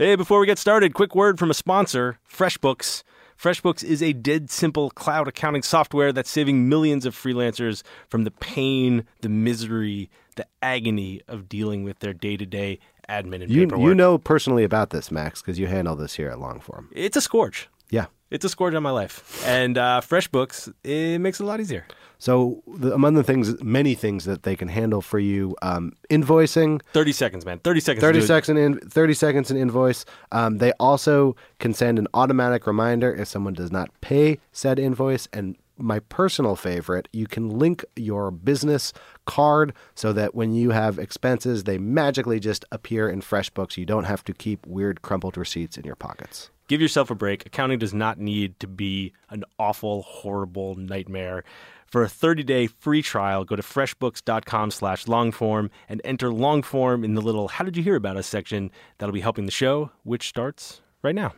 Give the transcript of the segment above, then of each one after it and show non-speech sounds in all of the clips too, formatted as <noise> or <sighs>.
Hey, before we get started, quick word from a sponsor, FreshBooks. FreshBooks is a dead simple cloud accounting software that's saving millions of freelancers from the pain, the misery, the agony of dealing with their day to day admin and You paperwork. you know personally about this, Max, because you handle this here at Longform. it's a scourge. Yeah. It's a scourge on my life. And uh, FreshBooks, it makes it a lot easier. So the, among the things, many things that they can handle for you, um, invoicing, 30 seconds, man. 30 seconds. 30 seconds in, 30 seconds an invoice. Um, they also can send an automatic reminder if someone does not pay said invoice. And my personal favorite, you can link your business card so that when you have expenses, they magically just appear in FreshBooks. You don't have to keep weird crumpled receipts in your pockets. Give yourself a break. Accounting does not need to be an awful, horrible nightmare. For a 30-day free trial, go to freshbooks.com slash longform and enter longform in the little How Did You Hear About Us section. That'll be helping the show, which starts right now.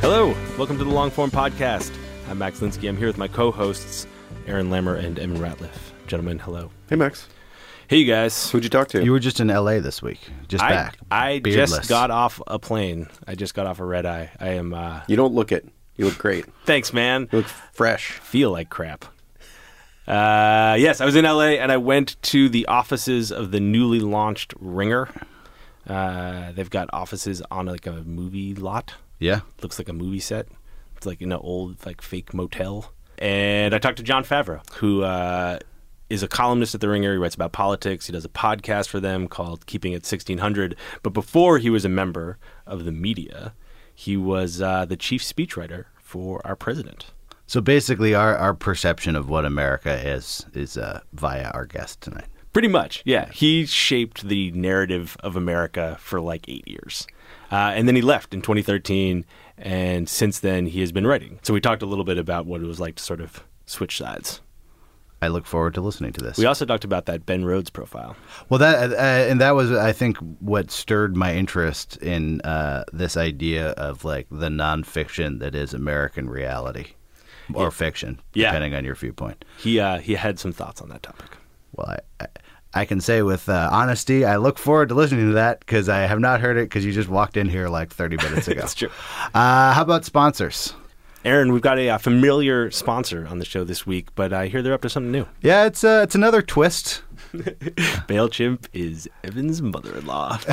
Hello, welcome to the Longform Podcast. I'm Max Linsky. I'm here with my co-hosts, Aaron Lammer and Evan Ratliff. Gentlemen, hello. Hey, Max. Hey, you guys. Who'd you talk to? You were just in L.A. this week, just I, back. I Beardless. just got off a plane. I just got off a red eye. I am. uh you don't look it. You look great. <laughs> Thanks, man. You look fresh. Feel like crap. Uh, yes, I was in LA and I went to the offices of the newly launched Ringer. Uh, they've got offices on like a movie lot. Yeah. Looks like a movie set. It's like in an old like fake motel. And I talked to Jon Favreau, who uh, is a columnist at the Ringer. He writes about politics. He does a podcast for them called Keeping It 1600. But before he was a member of the media, he was uh, the chief speechwriter for our president. So basically, our, our perception of what America is is uh, via our guest tonight. Pretty much, yeah. He shaped the narrative of America for like eight years. Uh, and then he left in 2013, and since then he has been writing. So we talked a little bit about what it was like to sort of switch sides. I look forward to listening to this. We also talked about that Ben Rhodes profile. well, that uh, and that was, I think, what stirred my interest in uh, this idea of like the nonfiction that is American reality or fiction, Yeah. depending on your viewpoint. He uh, he had some thoughts on that topic. Well, I, I, I can say with uh, honesty, I look forward to listening to that because I have not heard it because you just walked in here like 30 minutes <laughs> ago. That's true. Uh, how about sponsors? Aaron, we've got a, uh familiar sponsor on the show this week, but I hear they're up to something new. Yeah, it's uh, it's another twist. <laughs> Mailchimp is Evan's mother-in-law. <laughs>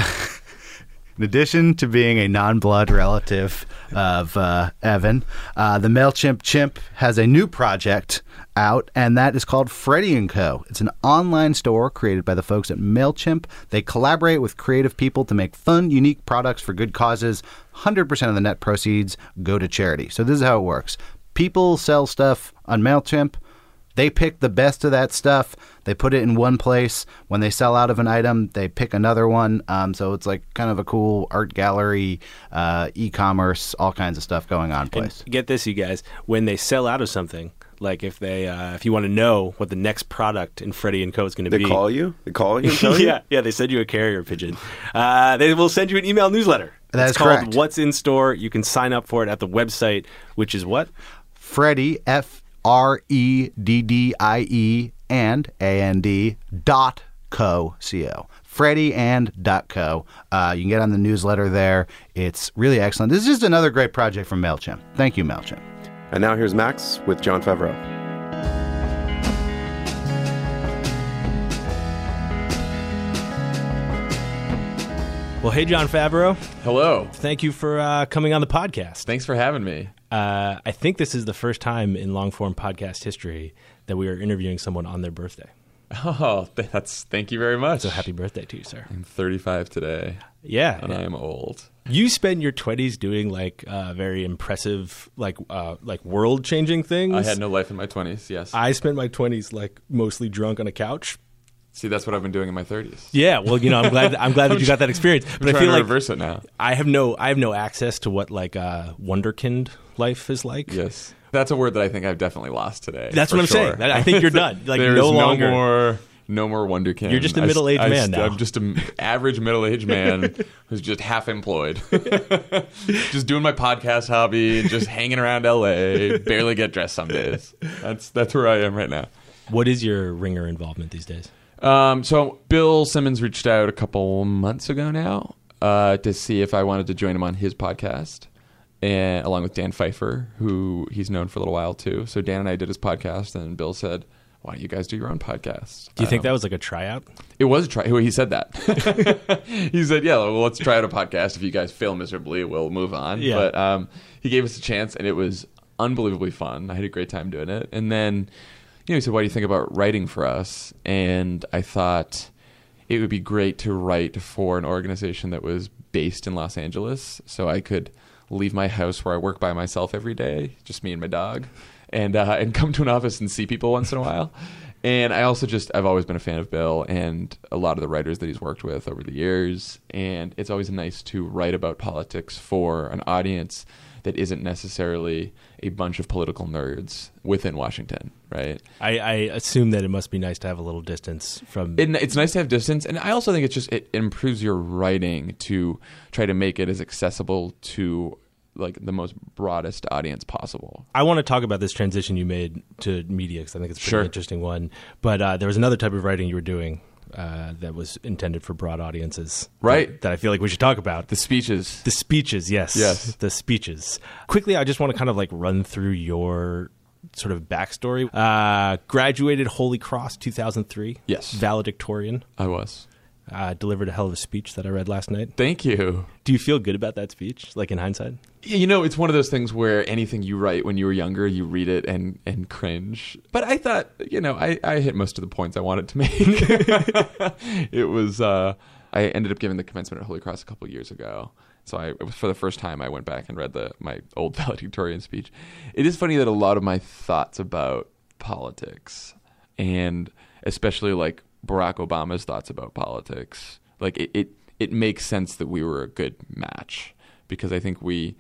In addition to being a non-blood relative of uh, Evan, uh, the Mailchimp chimp has a new project out, and that is called Freddie & Co. It's an online store created by the folks at Mailchimp. They collaborate with creative people to make fun, unique products for good causes. 100% of the net proceeds go to charity. So this is how it works. People sell stuff on Mailchimp. They pick the best of that stuff. They put it in one place. When they sell out of an item, they pick another one. Um, so it's like kind of a cool art gallery, uh, e-commerce, all kinds of stuff going on place. Get this, you guys. When they sell out of something, like if they, uh, if you want to know what the next product in Freddie and Co is going to be, They call you? They call you and <laughs> tell you? yeah, yeah. They send you a carrier pigeon. Uh, they will send you an email newsletter. That it's is called correct. What's in Store. You can sign up for it at the website, which is what Freddie F R E D D I E and A N D dot co c o freddieand.co. Uh, you can get on the newsletter there. It's really excellent. This is just another great project from MailChimp. Thank you, MailChimp. And now here's Max with Jon Favreau. Well, hey, Jon Favreau. Hello. Thank you for uh, coming on the podcast. Thanks for having me. Uh, I think this is the first time in long form podcast history that we are interviewing someone on their birthday. Oh, that's thank you very much. So happy birthday to you, sir. I'm 35 today, Yeah. and I am old. You spend your 20s doing like uh, very impressive, like uh, like world changing things. I had no life in my 20s. Yes. I spent my 20s like mostly drunk on a couch. See, that's what I've been doing in my 30s. Yeah, well, you know, I'm glad I'm glad <laughs> that you got that experience. But I feel like reverse it now. I have no I have no access to what like uh, wunderkind life is like. Yes. That's a word that I think I've definitely lost today. That's what I'm sure. saying. I think you're <laughs> done. Like There no longer. more. No more Wonderkin. You're just a middle-aged man now. I'm just an average middle-aged man <laughs> who's just half employed, <laughs> just doing my podcast hobby, just hanging around LA. Barely get dressed some days. That's that's where I am right now. What is your ringer involvement these days? Um, so Bill Simmons reached out a couple months ago now uh, to see if I wanted to join him on his podcast, and along with Dan Pfeiffer, who he's known for a little while too. So Dan and I did his podcast, and Bill said, "Why don't you guys do your own podcast?" Do you think Um, that was like a tryout? it was a try? He said that. <laughs> he said, "Yeah, well, let's try out a podcast. If you guys fail miserably, we'll move on." Yeah. But um, he gave us a chance, and it was unbelievably fun. I had a great time doing it. And then, you know, he said, "Why do you think about writing for us?" And I thought it would be great to write for an organization that was based in Los Angeles, so I could leave my house where I work by myself every day, just me and my dog, and uh, and come to an office and see people once in a while. And I also just I've always been a fan of Bill and a lot of the writers that he's worked with over the years, and it's always nice to write about politics for an audience that isn't necessarily a bunch of political nerds within Washington, right? I, I assume that it must be nice to have a little distance from. it, it's nice to have distance and i also think it's just it improves your writing to try to make it as accessible to like the most broadest audience possible I want to talk about this transition you made to media because I think it's a pretty Sure. interesting one. But uh, there was another type of writing you were doing uh, that was intended for broad audiences, Right. That, that I feel like we should talk about. the speeches The speeches, yes. Yes. The speeches. Quickly, I just want to kind of like run through your sort of backstory. Uh, graduated Holy Cross 2003. Yes. Valedictorian. i was Uh, delivered a hell of a speech that I read last night. thank you Do you feel good about that speech, like in hindsight? you know it's one of those things where anything you write when you were younger you read it and and cringe but i thought you know i i hit most of the points i wanted to make <laughs> it was uh i ended up giving the commencement at holy cross a couple years ago so I, it was for the first time I went back and read the my old <laughs> valedictorian speech. It is funny that a lot of my thoughts about politics, and especially like Barack Obama's thoughts about politics, like it, it, it makes sense that we were a good match because I think we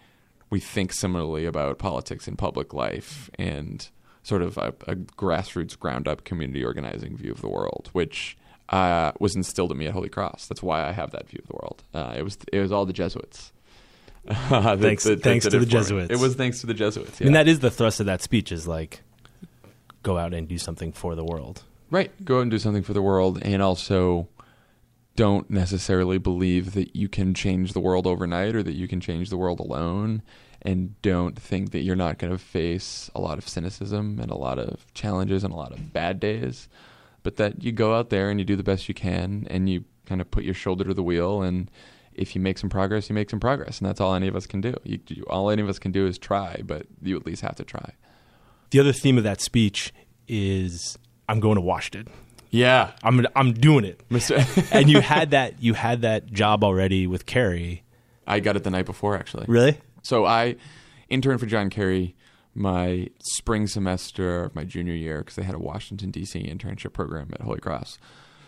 we think similarly about politics in public life and sort of a, a grassroots, ground up community organizing view of the world, which uh, was instilled in me at Holy Cross. That's why I have that view of the world. Uh, it was it was all the Jesuits. <laughs> that- Thanks- that- thanks to the me. Jesuits. It was thanks to the Jesuits. I mean, that is the thrust of that speech is like, go out and do something for the world. Right. Go out and do something for the world and also don't necessarily believe that you can change the world overnight or that you can change the world alone and don't think that you're not going to face a lot of cynicism and a lot of challenges and a lot of bad days but that you go out there and you do the best you can and you kind of put your shoulder to the wheel and if you make some progress you make some progress and that's all any of us can do you, all any of us can do is try but you at least have to try The other theme of that speech is I'm going to Washington. yeah I'm I'm doing it. <laughs> And you had that you had that job already with Kerry. i got it the night before actually Really? So I interned for John Kerry my spring semester of my junior year because they had a Washington D.C. internship program at Holy Cross.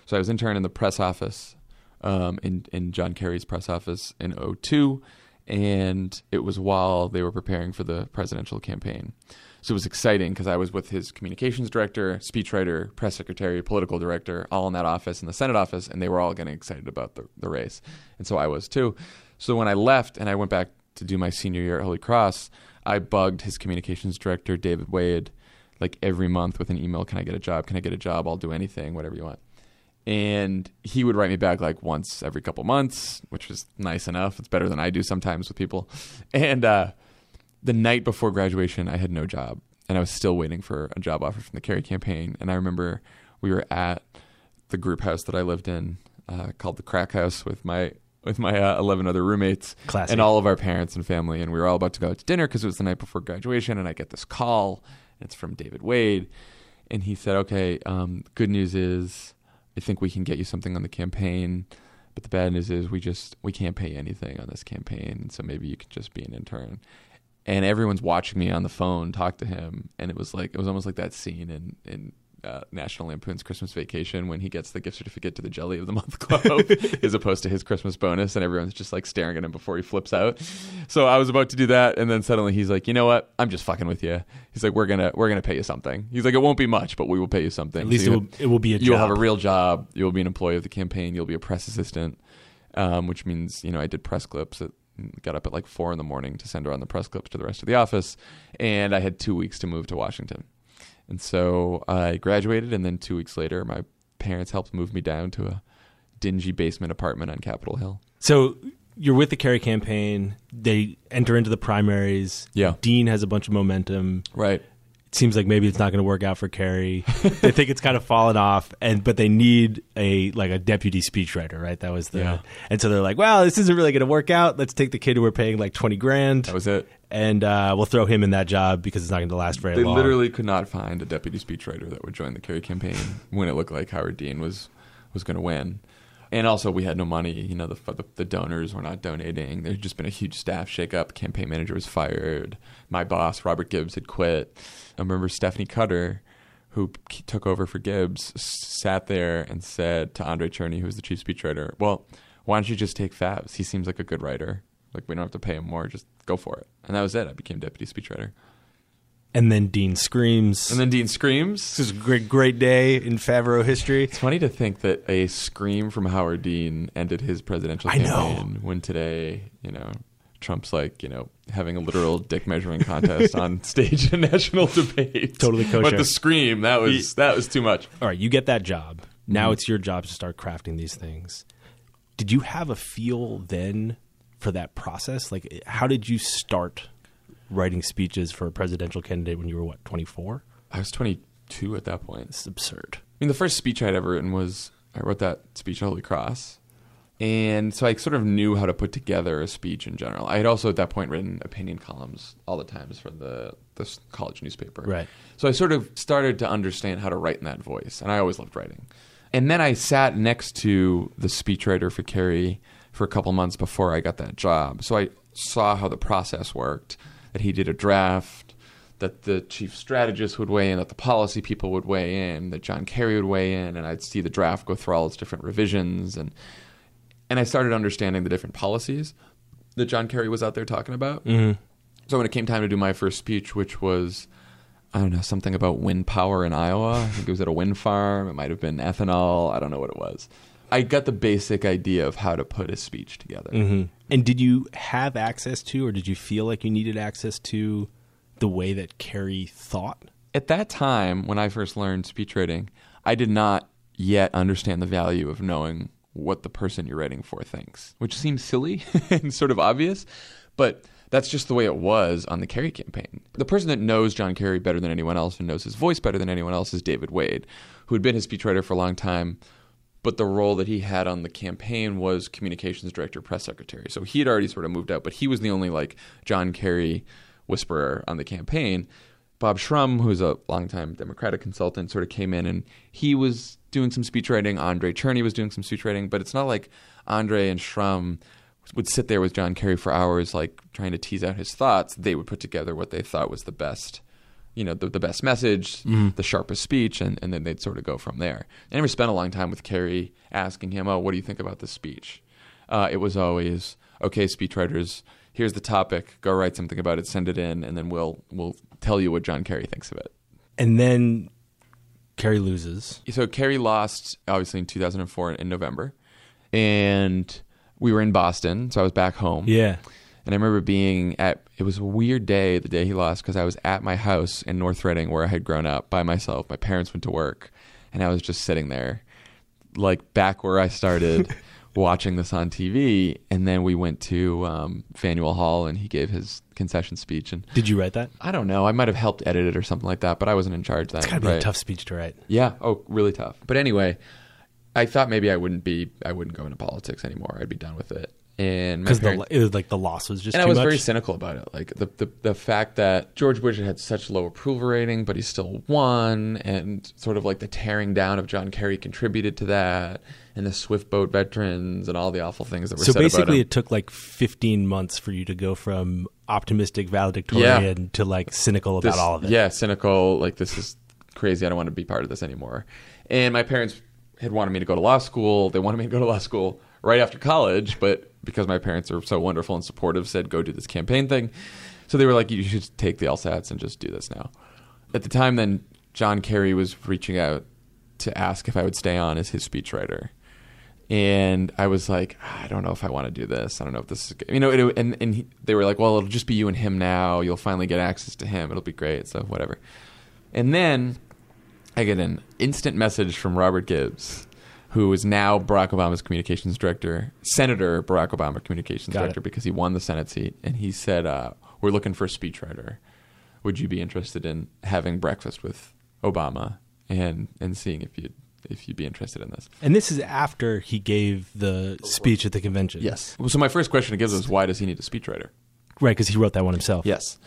So I was intern in the press office um, in in John Kerry's press office in 02, and it was while they were preparing for the presidential campaign. So it was exciting because I was with his communications director, speechwriter, press secretary, political director, all in that office in the Senate office, and they were all getting excited about the, the race. And so I was too. So when I left and I went back to do my senior year at Holy Cross, I bugged his communications director, David Wade, like every month with an email Can I get a job? Can I get a job? I'll do anything, whatever you want. and he would write me back like once every couple months, which was nice enough. It's better than I do sometimes with people. <laughs> And uh, the night before graduation, I had no job, and I was still waiting for a job offer from the Kerry campaign. And I remember we were at the group house that I lived in, uh, called the Crack House, with my with my uh, 11 other roommates Classy. and all of our parents and family and we were all about to go out to dinner because it was the night before graduation and i get this call and it's from david wade and he said okay um, good news is i think we can get you something on the campaign but the bad news is we just we can't pay anything on this campaign so maybe you could just be an intern and everyone's watching me on the phone talk to him and it was like it was almost like that scene in in uh, National Lampoon's Christmas Vacation when he gets the gift certificate to the Jelly of the Month Club, <laughs> as opposed to his Christmas bonus, and everyone's just like staring at him before he flips out. So I was about to do that, and then suddenly he's like, "You know what? I'm just fucking with you." He's like, "We're gonna we're gonna pay you something." He's like, "It won't be much, but we will pay you something. At least So it will, it will be a job. You'll job. have a real job. You'll be an employee of the campaign. You'll be a press assistant, um, which means you know I did press clips. At, got up at like four in the morning to send around the press clips to the rest of the office, and I had two weeks to move to Washington. And so I graduated, and then two weeks later, my parents helped move me down to a dingy basement apartment on Capitol Hill. So you're with the Kerry campaign. They enter into the primaries. Yeah. Dean has a bunch of momentum. Right. It seems like maybe it's not going to work out for Kerry. they think it's kind of fallen off, and but they need a like a deputy speechwriter, right? That was the, Yeah. and so they're like, well, this isn't really going to work out. Let's take the kid who we're paying like twenty grand, That was it. and uh, we'll throw him in that job because it's not going to last very They long. They literally could not find a deputy speechwriter that would join the Kerry campaign <laughs> when it looked like Howard Dean was was going to win. And also, we had no money. You know, the, the the donors were not donating. There had just been a huge staff shakeup. Campaign manager was fired. My boss, Robert Gibbs, had quit. I remember Stephanie Cutter, who took over for Gibbs, sat there and said to Andrei Cherny, who was the chief speechwriter, "Well, why don't you just take Favs? He seems like a good writer. Like we don't have to pay him more. Just go for it." And that was it. I became deputy speechwriter. and then Dean screams. And then Dean screams. this is a great, great day in Favreau history. It's funny to think that a scream from Howard Dean ended his presidential I know. campaign when today, you know, Trump's like, you know, having a literal dick measuring contest on <laughs> stage in national debate. Totally kosher. But the scream, that was that was too much. all right, you get that job. Now Mm-hmm. it's your job to start crafting these things. Did you have a feel then for that process? Like, how did you start writing speeches for a presidential candidate when you were what, 24? I was 22 at that point. It's absurd. I mean, the first speech I'd ever written was I wrote that speech at Holy Cross. And so I sort of knew how to put together a speech in general. I had also at that point written opinion columns all the times for the, the college newspaper. Right. So I sort of started to understand how to write in that voice. And I always loved writing. And then I sat next to the speechwriter for Kerry for a couple months before I got that job. So I saw how the process worked, that he did a draft, that the chief strategist would weigh in, that the policy people would weigh in, that John Kerry would weigh in, and I'd see the draft go through all its different revisions and and I started understanding the different policies that John Kerry was out there talking about. Mm-hmm. So when it came time to do my first speech, which was I don't know something about wind power in Iowa, I think it was at a wind farm. It might have been ethanol. I don't know what it was. I got the basic idea of how to put a speech together. And did you have access to, or did you feel like you needed access to the way that Kerry thought? at that time when I first learned speech writing, I did not yet understand the value of knowing what the person you're writing for thinks, which seems silly <laughs> and sort of obvious, but that's just the way it was on the Kerry campaign. The person that knows John Kerry better than anyone else and knows his voice better than anyone else is David Wade, who had been his speechwriter for a long time, but the role that he had on the campaign was communications director, press secretary. So he had already sort of moved out, but he was the only like John Kerry whisperer on the campaign. Bob Shrum, who's a longtime Democratic consultant, sort of came in and he was doing some speechwriting. Andrei Cherny was doing some speechwriting, but it's not like Andre and Shrum would sit there with John Kerry for hours, like trying to tease out his thoughts. They would put together what they thought was the best, you know, the, the best message, the sharpest speech, and, and then they'd sort of go from there. I never spent a long time with Kerry asking him, "Oh, what do you think about this speech?" Uh, it was always, "Okay, speechwriters." Here's the topic. Go write something about it. Send it in, and then we'll we'll tell you what John Kerry thinks of it. And then Kerry loses. So Kerry lost obviously in 2004 in November, and we were in Boston, so I was back home. Yeah. And I remember being at it was a weird day the day he lost because I was at my house in North Reading where I had grown up by myself. My parents went to work, and I was just sitting there like back where I started <laughs> watching this on TV. And then we went to um, Faneuil Hall and he gave his concession speech. And Did you write that? I don't know, I might have helped edit it or something like that, but I wasn't in charge then. It's gotta be a tough speech to write. Yeah. Oh, really tough. But anyway, I thought maybe I wouldn't be, I wouldn't go into politics anymore. I'd be done with it. And Because the it was like the loss was just and I was much. very cynical about it. Like the, the the fact that George Bush had such low approval rating, but he still won, and sort of like the tearing down of John Kerry contributed to that, and the Swift boat veterans and all the awful things that were so said about basically, it took like 15 months for you to go from optimistic valedictorian to like cynical about This- all of it. Yeah, cynical. Like this is crazy. I don't want to be part of this anymore. And my parents had wanted me to go to law school. They wanted me to go to law school right after college, but because my parents are so wonderful and supportive, said go do this campaign thing. So they were like, you should take the LSATs and just do this now. At the time, then John Kerry was reaching out to ask if I would stay on as his speechwriter. And I was like, I don't know if I want to do this. I don't know if this is, good. you know. It, and and he, they were like, well, it'll just be you and him now. You'll finally get access to him. It'll be great. So whatever. And then I get an instant message from Robert Gibbs, who is now Barack Obama's communications director, Senator Barack Obama communications Got it. director, because he won the Senate seat. And he said, uh, "We're looking for a speechwriter. Would you be interested in having breakfast with Obama and and seeing if you'd if you'd be interested in this?" And this is after he gave the speech at the convention. Yes. So my first question to Gibbs is, "Why does he need a speechwriter?" Right, because he wrote that one himself. Yes.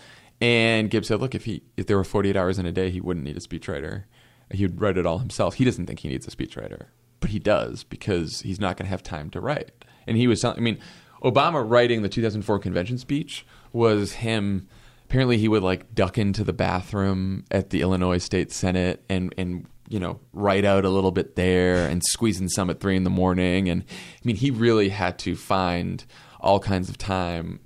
And Gibbs said, look, if he if there were 48 hours in a day, he wouldn't need a speechwriter. He would write it all himself. He doesn't think he needs a speechwriter, but he does because he's not going to have time to write. And he was telling, I mean, Obama writing the 2004 convention speech was him. Apparently, he would like duck into the bathroom at the Illinois State Senate and and you know write out a little bit there and squeeze in some at three in the morning. And I mean, he really had to find all kinds of time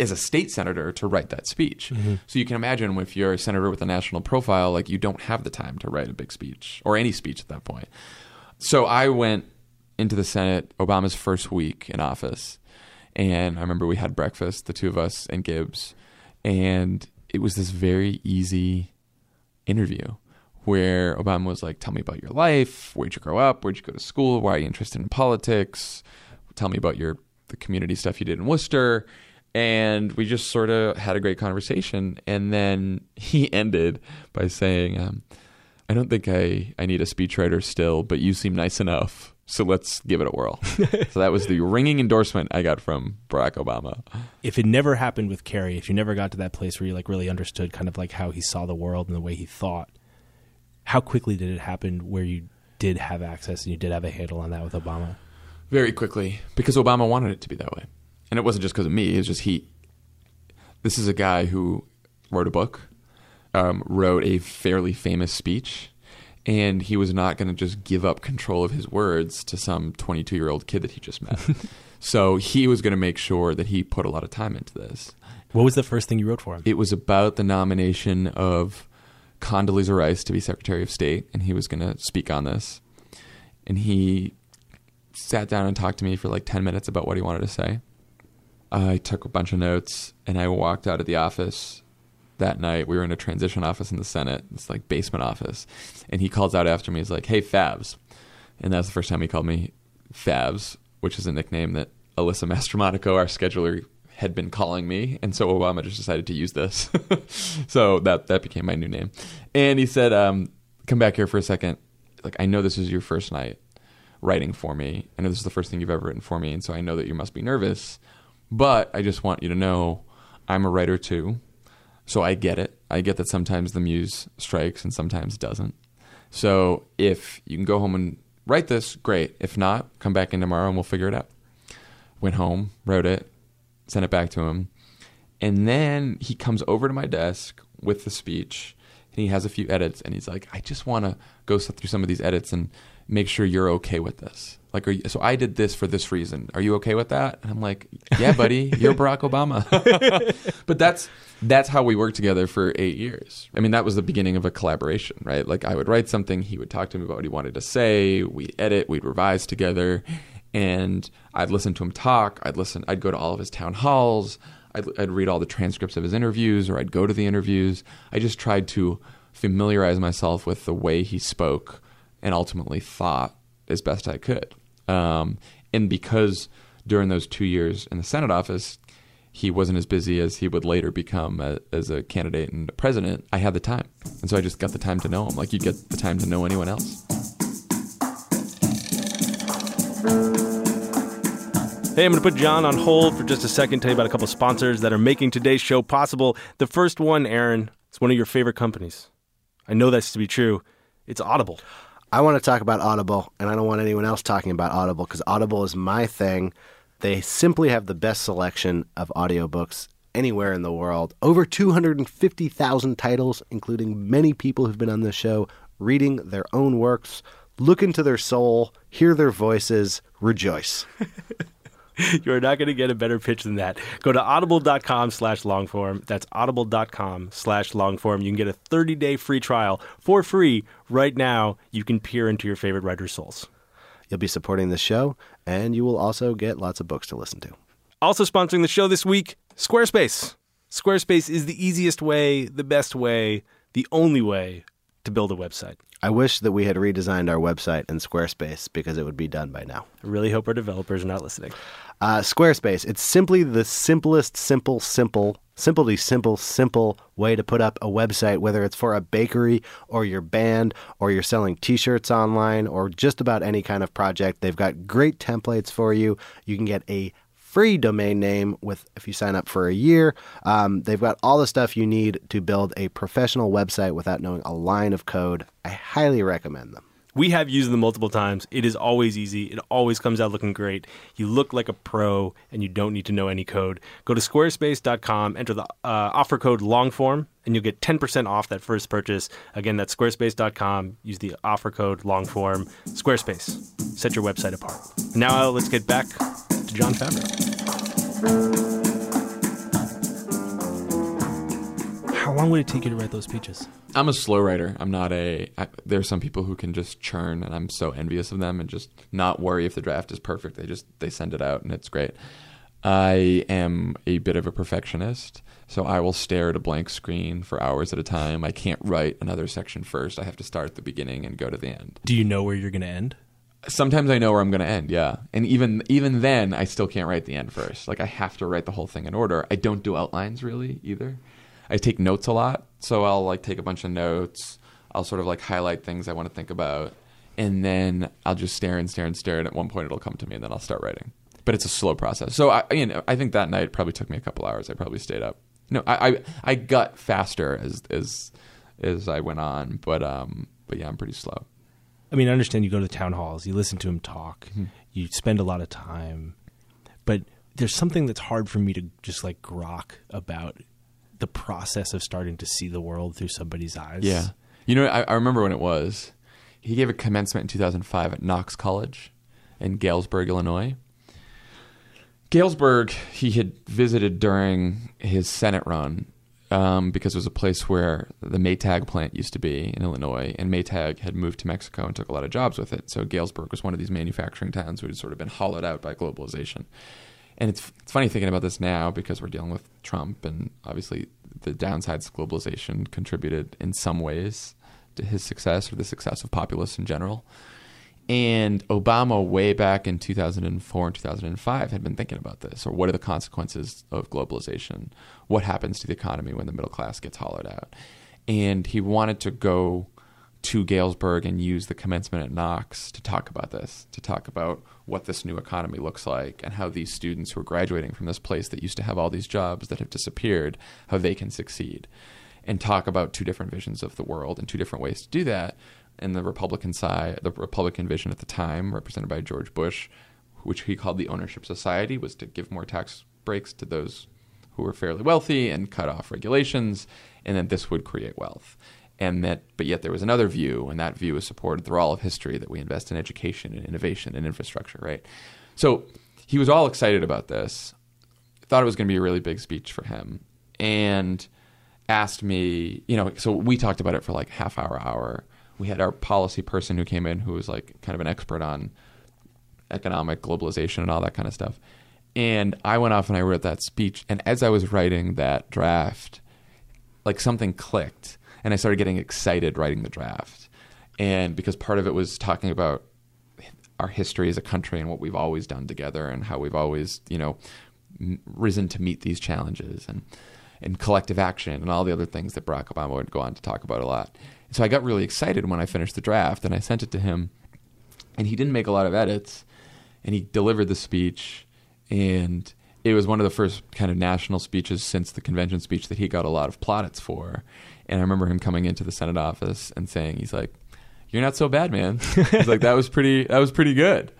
as a state senator to write that speech. Mm-hmm. So you can imagine if you're a senator with a national profile, like you don't have the time to write a big speech or any speech at that point. So I went into the Senate Obama's first week in office, and I remember we had breakfast, the two of us and Gibbs, and it was this very easy interview where Obama was like, "Tell me about your life. Where'd you grow up? Where'd you go to school? Why are you interested in politics? Tell me about your the community stuff you did in Worcester." And we just sort of had a great conversation. And then <laughs> he ended by saying, um, "I don't think I I need a speechwriter still, but you seem nice enough." So let's give it a whirl. <laughs> so that was the ringing endorsement I got from Barack Obama. If it never happened with Kerry, if you never got to that place where you like really understood kind of like how he saw the world and the way he thought, how quickly did it happen where you did have access and you did have a handle on that with Obama? very quickly because Obama wanted it to be that way. And it wasn't just because of me, it was just he. This is a guy who wrote a book, um, wrote a fairly famous speech, and he was not going to just give up control of his words to some 22 year old kid that he just met. <laughs> so he was going to make sure that he put a lot of time into this. What was the first thing you wrote for him? It was about the nomination of Condoleezza Rice to be Secretary of State, and he was going to speak on this. And he sat down and talked to me for like 10 minutes about what he wanted to say. I took a bunch of notes, and I walked out of the office that night. We were in a transition office in the Senate, it's like basement office. And he calls out after me, he's like, Hey, Favs. And that's the first time he called me Favs, which is a nickname that Alyssa Mastromonaco, our scheduler, had been calling me, and so Obama just decided to use this. <laughs> so that that became my new name. And he said, um, "Come back here for a second. Like I know this is your first night writing for me. I know this is the first thing you've ever written for me, and so I know that you must be nervous. But I just want you to know, I'm a writer too, so I get it. I get that sometimes the muse strikes and sometimes doesn't. So if you can go home and write this, great. If not, come back in tomorrow and we'll figure it out." Went home, wrote it, sent it back to him. And then he comes over to my desk with the speech and he has a few edits and he's like, I just want to go through some of these edits and make sure you're okay with this. Like, are you, so I did this for this reason. Are you okay with that? And I'm like, yeah, buddy, <laughs> you're Barack Obama. <laughs> but that's that's how we worked together for eight years. I mean, that was the beginning of a collaboration, right? Like, I would write something, he would talk to me about what he wanted to say, we'd edit, we'd revise together, and I'd listen to him talk. I'd listen. I'd go to all of his town halls. I'd, I'd read all the transcripts of his interviews, or I'd go to the interviews. I just tried to familiarize myself with the way he spoke and ultimately thought as best I could. Um, and because during those two years in the Senate office, he wasn't as busy as he would later become a, as a candidate and president. I had the time, and so I just got the time to know him, like you get the time to know anyone else. Hey, I'm going to put John on hold for just a second, tell you about a couple sponsors that are making today's show possible. The first one, Aaron, it's one of your favorite companies. I know that's to be true. It's Audible. I want to talk about Audible, and I don't want anyone else talking about Audible because Audible is my thing. They simply have the best selection of audiobooks anywhere in the world. Over 250,000 titles, including many people who've been on this show, reading their own works. Look into their soul, hear their voices, rejoice. <laughs> <laughs> you are not going to get a better pitch than that. Go to audible.com slash longform. That's audible.com slash longform. You can get a 30-day free trial for free right now. You can peer into your favorite writer's souls. You'll be supporting the show, and you will also get lots of books to listen to. Also sponsoring the show this week, Squarespace. Squarespace is the easiest way, the best way, the only way to build a website. I wish that we had redesigned our website in Squarespace because it would be done by now. I really hope our developers are not listening. Uh, Squarespace, it's simply the simplest, simple, simple, simply simple, simple way to put up a website, whether it's for a bakery or your band or you're selling t shirts online or just about any kind of project. They've got great templates for you. You can get a free domain name with if you sign up for a year. Um, they've got all the stuff you need to build a professional website without knowing a line of code. I highly recommend them. We have used them multiple times. It is always easy. It always comes out looking great. You look like a pro and you don't need to know any code. Go to squarespace.com, enter the uh, offer code LONGFORM, and you'll get 10% off that first purchase. Again, that's squarespace.com. Use the offer code LONGFORM. Squarespace. Set your website apart. Now let's get back to Jon Favreau. How long would it take you to write those speeches? I'm a slow writer. I'm not a. I, there are some people who can just churn, and I'm so envious of them and just not worry if the draft is perfect. They just they send it out and it's great. I am a bit of a perfectionist, so I will stare at a blank screen for hours at a time. I can't write another section first. I have to start at the beginning and go to the end. Do you know where you're going to end? Sometimes I know where I'm going to end, yeah. And even even then, I still can't write the end first. Like I have to write the whole thing in order. I don't do outlines really either. I take notes a lot, so I'll like take a bunch of notes. I'll sort of like highlight things I want to think about, and then I'll just stare and stare and stare. And at one point, it'll come to me, and then I'll start writing. But it's a slow process. So I, you know, I think that night probably took me a couple hours. I probably stayed up. No, I, I, I got faster as as as I went on, but um, but yeah, I'm pretty slow. I mean, I understand you go to the town halls, you listen to him talk, Mm-hmm. you spend a lot of time, but there's something that's hard for me to just like grok about the process of starting to see the world through somebody's eyes. Yeah. You know, I, I remember when it was. He gave a commencement in 2005 at Knox College in Galesburg, Illinois. Galesburg, he had visited during his Senate run um, because it was a place where the Maytag plant used to be in Illinois, and Maytag had moved to Mexico and took a lot of jobs with it. So Galesburg was one of these manufacturing towns who had sort of been hollowed out by globalization. And it's it's funny thinking about this now because we're dealing with Trump, and obviously the downsides of globalization contributed in some ways to his success or the success of populists in general. And Obama, way back in 2004 and 2005, had been thinking about this or what are the consequences of globalization? What happens to the economy when the middle class gets hollowed out? And he wanted to go to Galesburg and use the commencement at Knox to talk about this, to talk about what this new economy looks like and how these students who are graduating from this place that used to have all these jobs that have disappeared, how they can succeed. And talk about two different visions of the world and two different ways to do that and the Republican side, the Republican vision at the time, represented by George Bush, which he called the ownership society, was to give more tax breaks to those who were fairly wealthy and cut off regulations, and that this would create wealth. And that, but yet there was another view, and that view is supported through all of history that we invest in education and innovation and infrastructure, right? So he was all excited about this, thought it was going to be a really big speech for him, and asked me, you know, so we talked about it for like half hour, hour we had our policy person who came in who was like kind of an expert on economic globalization and all that kind of stuff. And I went off and I wrote that speech. And as I was writing that draft, like something clicked and I started getting excited writing the draft. And because part of it was talking about our history as a country and what we've always done together and how we've always, you know, risen to meet these challenges and and collective action and all the other things that Barack Obama would go on to talk about a lot. So I got really excited when I finished the draft and I sent it to him, and he didn't make a lot of edits, and he delivered the speech, and it was one of the first kind of national speeches since the convention speech that he got a lot of plaudits for. And I remember him coming into the Senate office and saying, he's like, "You're not so bad, man." he's like, "That was pretty. That was pretty good."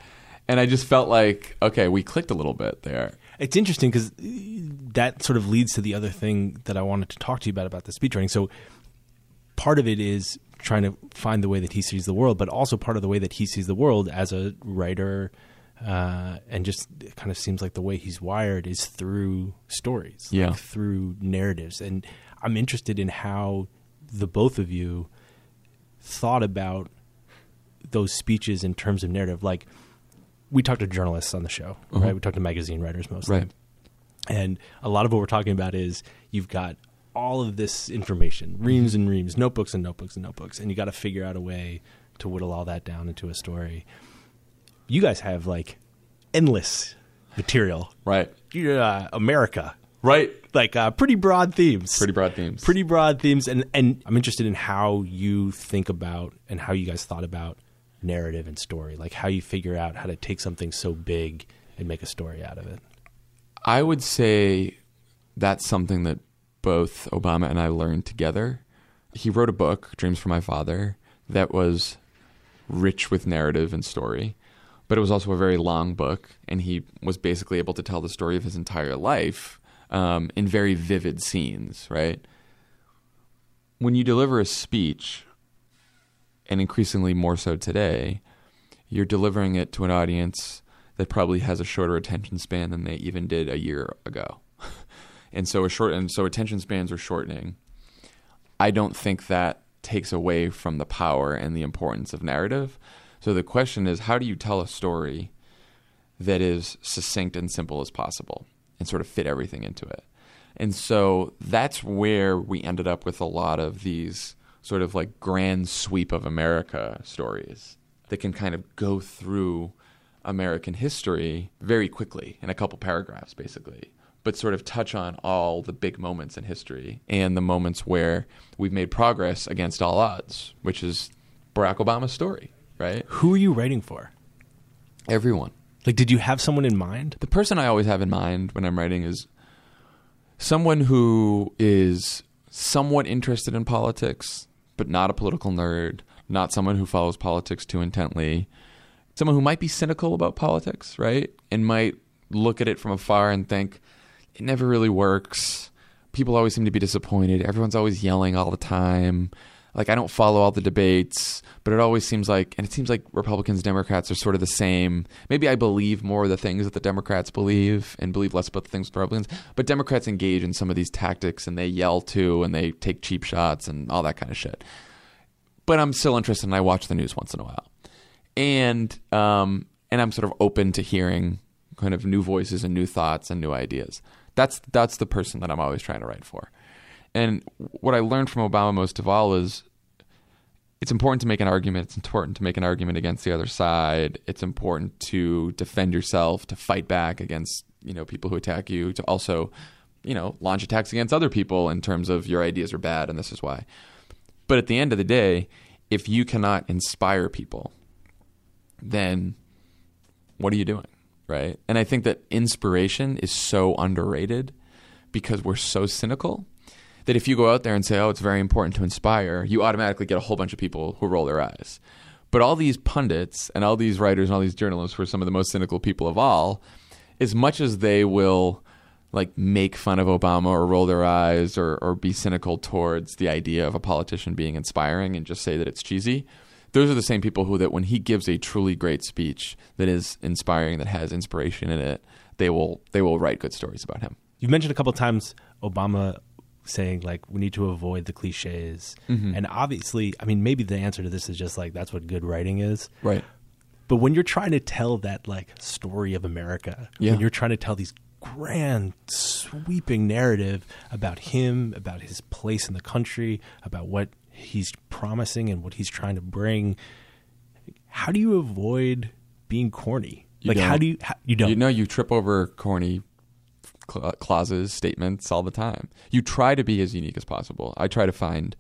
And I just felt like, okay, we clicked a little bit there. It's interesting because that sort of leads to the other thing that I wanted to talk to you about about the speech writing. So part of it is trying to find the way that he sees the world, but also part of the way that he sees the world as a writer, uh, and just it kind of seems like the way he's wired is through stories, Yeah. like through narratives. And I'm interested in how the both of you thought about those speeches in terms of narrative. Like we talked to journalists on the show, right? We talked to magazine writers mostly. Right. And a lot of what we're talking about is you've got all of this information, reams and reams, notebooks and notebooks and notebooks, and you got to figure out a way to whittle all that down into a story. You guys have like endless material. Right. Uh, America, Right. like uh, pretty broad themes. Pretty broad themes. Pretty broad themes, and and I'm interested in how you think about and how you guys thought about narrative and story, like how you figure out how to take something so big and make a story out of it. I would say that's something that both Obama and I learned together. He wrote a book, Dreams from My Father, that was rich with narrative and story, but it was also a very long book, and he was basically able to tell the story of his entire life um, in very vivid scenes, right? When you deliver a speech, and increasingly more so today, you're delivering it to an audience that probably has a shorter attention span than they even did a year ago. And so a short and so attention spans are shortening. I don't think that takes away from the power and the importance of narrative. So the question is how do you tell a story that is succinct and simple as possible and sort of fit everything into it? And so that's where we ended up with a lot of these sort of like grand sweep of America stories that can kind of go through American history very quickly in a couple paragraphs, basically, but sort of touch on all the big moments in history and the moments where we've made progress against all odds, which is Barack Obama's story, right? Who are you writing for? Everyone. Like, did you have someone in mind? The person I always have in mind when I'm writing is someone who is somewhat interested in politics, but not a political nerd, not someone who follows politics too intently, someone who might be cynical about politics, right? And might look at it from afar and think, it never really works. People always seem to be disappointed. Everyone's always yelling all the time. Like, I don't follow all the debates, but it always seems like, and it seems like Republicans, and Democrats are sort of the same. Maybe I believe more of the things that the Democrats believe and believe less about the things the Republicans, but Democrats engage in some of these tactics and they yell too and they take cheap shots and all that kind of shit. But I'm still interested and I watch the news once in a while and um, and I'm sort of open to hearing kind of new voices and new thoughts and new ideas. That's that's the person that I'm always trying to write for. And what I learned from Obama most of all is it's important to make an argument. It's important to make an argument against the other side. It's important to defend yourself, to fight back against you know people who attack you, to also you know launch attacks against other people in terms of your ideas are bad and this is why. But at the end of the day, if you cannot inspire people, then what are you doing? Right. And I think that inspiration is so underrated because we're so cynical that if you go out there and say, oh, it's very important to inspire, you automatically get a whole bunch of people who roll their eyes. But all these pundits and all these writers and all these journalists who are some of the most cynical people of all, as much as they will like make fun of Obama or roll their eyes or, or be cynical towards the idea of a politician being inspiring and just say that it's cheesy, those are the same people who that when he gives a truly great speech that is inspiring, that has inspiration in it, they will they will write good stories about him. You've mentioned a couple of times Obama saying like we need to avoid the cliches, mm-hmm. and obviously, I mean, maybe the answer to this is just like that's what good writing is. Right. But when you're trying to tell that like story of America, Yeah. when you're trying to tell these grand sweeping narrative about him, about his place in the country, about what he's promising and what he's trying to bring, how do you avoid being corny? You like, how don't. do you? How, you don't. You know, you trip over corny cl- clauses, statements all the time. You try to be as unique as possible. I try to find,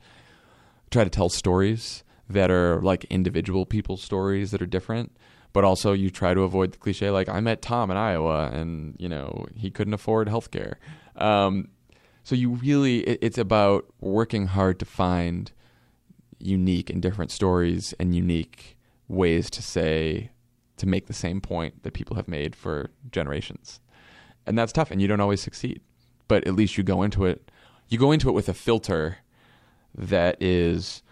try to tell stories that are like individual people's stories that are different. But also, you try to avoid the cliche like I met Tom in Iowa, and you know he couldn't afford health care. Um, so you really, it, it's about working hard to find unique and different stories and unique ways to say to make the same point that people have made for generations. And that's tough and you don't always succeed. But at least you go into it you go into it with a filter that is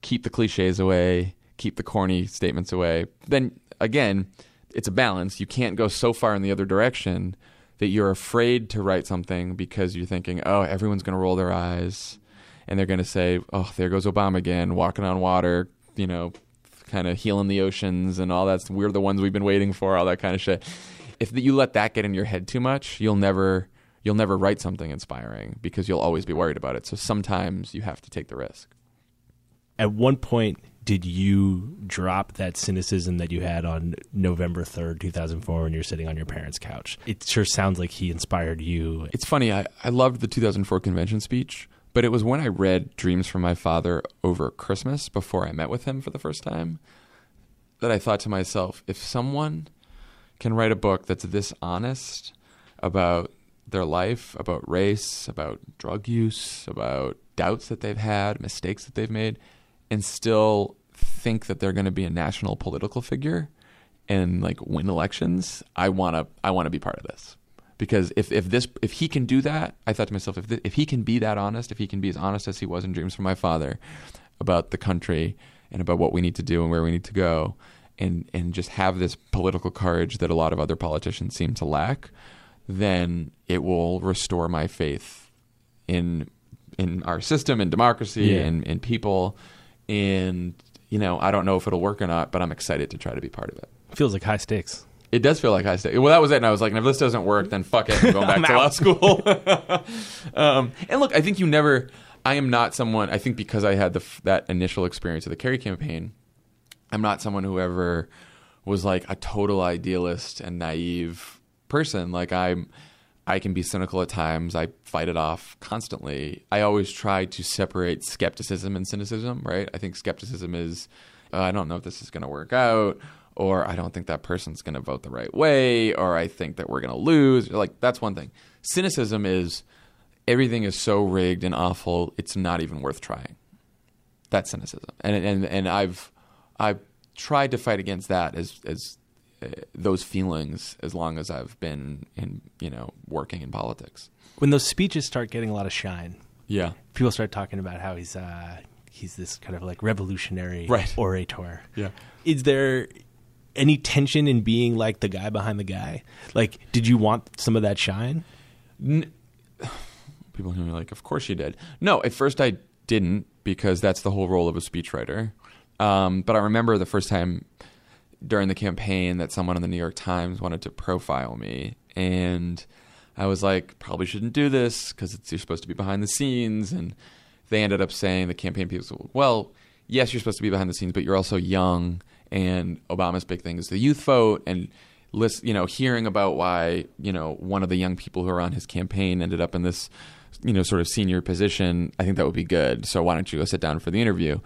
keep the cliches away, keep the corny statements away. Then again, it's a balance. You can't go so far in the other direction that you're afraid to write something because you're thinking, "Oh, everyone's going to roll their eyes." And they're going to say, "Oh, there goes Obama again, walking on water," you know, kind of healing the oceans and all that. We're the ones we've been waiting for, all that kind of shit. If you let that get in your head too much, you'll never you'll never write something inspiring because you'll always be worried about it. So sometimes you have to take the risk. At one point, did you drop that cynicism that you had on November 3rd, 2004, when you're sitting on your parents' couch? It sure sounds like he inspired you. It's funny. I, I loved the 2004 convention speech, but it was when I read Dreams from My Father over Christmas before I met with him for the first time that I thought to myself, if someone can write a book that's this honest about their life, about race, about drug use, about doubts that they've had, mistakes that they've made, and still think that they're going to be a national political figure and like win elections, I want to I want to be part of this. Because if, if this if he can do that, I thought to myself if th- if he can be that honest, if he can be as honest as he was in Dreams from My Father about the country and about what we need to do and where we need to go, and and just have this political courage that a lot of other politicians seem to lack, then it will restore my faith in in our system and democracy Yeah. and, and people. And you know, I don't know if it'll work or not, but I'm excited to try to be part of it. Feels like high stakes. It does feel like high stakes. Well, that was it. And I was like, if this doesn't work, then fuck it. <laughs> I'm going back to law school. <laughs> <laughs> um, and look, I think you never. I am not someone. I think because I had the that initial experience of the Kerry campaign, I'm not someone who ever was like a total idealist and naive person. Like I'm. I can be cynical at times. I fight it off constantly. I always try to separate skepticism and cynicism, right? I think skepticism is, uh, I don't know if this is going to work out, or I don't think that person's going to vote the right way, or I think that we're going to lose. Like, that's one thing. Cynicism is everything is so rigged and awful, it's not even worth trying. That's cynicism. And, and, and I've, I've tried to fight against that as, as uh, those feelings as long as I've been in, you know, working in politics. When those speeches start getting a lot of shine, Yeah. people start talking about how he's uh, he's this kind of like revolutionary Right. orator. Yeah. Is there any tension in being like the guy behind the guy? Like, did you want some of that shine? <sighs> People who are like, of course you did. No, at first I didn't because that's the whole role of a speechwriter. Um, but I remember the first time during the campaign that someone in the New York Times wanted to profile me, and I was like, probably shouldn't do this because you're supposed to be behind the scenes. And they ended up saying the campaign people, said, well, yes, you're supposed to be behind the scenes, but you're also young, and Obama's big thing is the youth vote, and list, you know, hearing about why you know one of the young people who are on his campaign ended up in this, you know, sort of senior position. I think that would be good. So why don't you go sit down for the interview?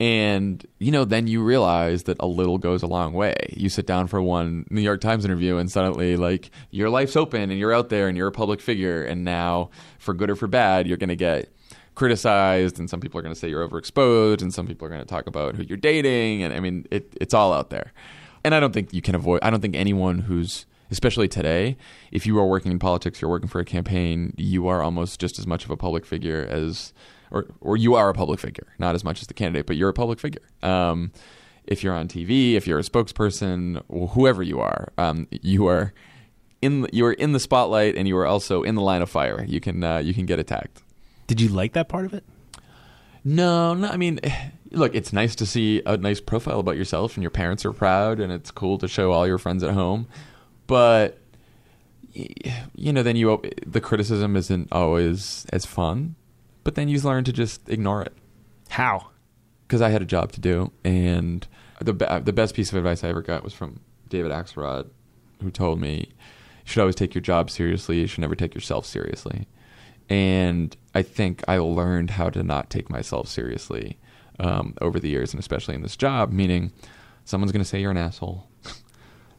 And you know, then you realize that a little goes a long way. You sit down for one New York Times interview, and suddenly, like, your life's open, and you're out there, and you're a public figure. And now, for good or for bad, you're going to get criticized, and some people are going to say you're overexposed, and some people are going to talk about who you're dating, and I mean, it, it's all out there. And I don't think you can avoid. I don't think anyone who's especially today, if you are working in politics, you're working for a campaign, you are almost just as much of a public figure as, or or you are a public figure, not as much as the candidate, but you're a public figure. Um, if you're on TV, if you're a spokesperson, whoever you are, um, you are in you are in the spotlight, and you are also in the line of fire. You can uh, you can get attacked. Did you like that part of it? No, no. I mean, <sighs> look, it's nice to see a nice profile about yourself, and your parents are proud, and it's cool to show all your friends at home. But you know, then you the criticism isn't always as fun. But then you learn to just ignore it How? because I had a job to do, and the the best piece of advice I ever got was from David Axelrod, who told me you should always take your job seriously. You should never take yourself seriously. And I think I learned how to not take myself seriously um, over the years, and especially in this job. Meaning, someone's going to say you're an asshole. <laughs>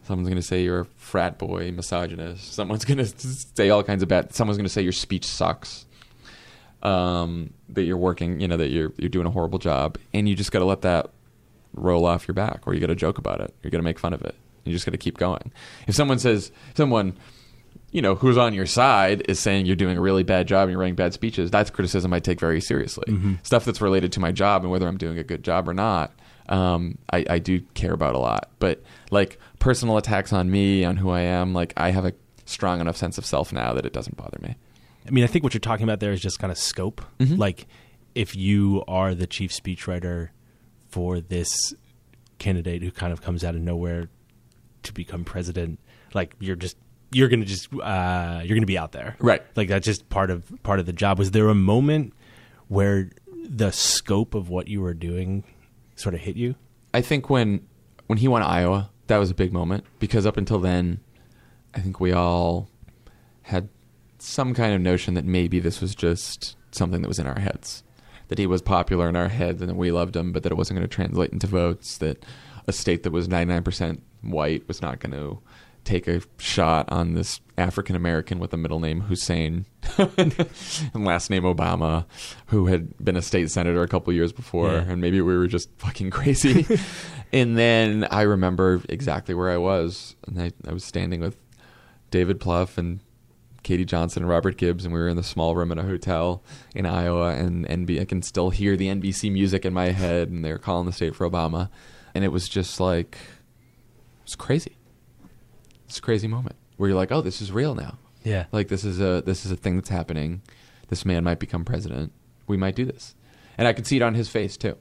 Someone's going to say you're a frat boy, misogynist. Someone's going to say all kinds of bad. Someone's going to say your speech sucks. Um, that you're working, you know, that you're you're doing a horrible job, and you just got to let that roll off your back, or you got to joke about it. You're going to make fun of it. You just got to keep going. If someone says someone, you know, who's on your side is saying you're doing a really bad job and you're writing bad speeches, that's criticism I take very seriously. Stuff that's related to my job and whether I'm doing a good job or not, um, I, I do care about a lot. But like personal attacks on me, on who I am, like I have a strong enough sense of self now that it doesn't bother me. I mean, I think what you're talking about there is just kind of scope. Like, if you are the chief speechwriter for this candidate who kind of comes out of nowhere to become president, like you're just you're gonna just uh, you're gonna be out there, Right. Like that's just part of part of the job. Was there a moment where the scope of what you were doing sort of hit you? I think when when he won Iowa, that was a big moment because up until then, I think we all had some kind of notion that maybe this was just something that was in our heads, that he was popular in our heads and that we loved him, but that it wasn't going to translate into votes. That a state that was ninety nine percent white was not going to take a shot on this African American with a middle name Hussein and <laughs> last name Obama, who had been a state senator a couple years before, Yeah. and maybe we were just fucking crazy. <laughs> and then I remember exactly where I was, and I, I was standing with David Plouffe and Katie Johnson and Robert Gibbs, and we were in the small room in a hotel in Iowa, and NB, I can still hear the NBC music in my head, and they were calling the state for Obama, and it was just like, it was crazy. It's a crazy moment where you're like, oh, this is real now. Yeah. Like this is a this is a thing that's happening. This man might become president. We might do this, and I could see it on his face too.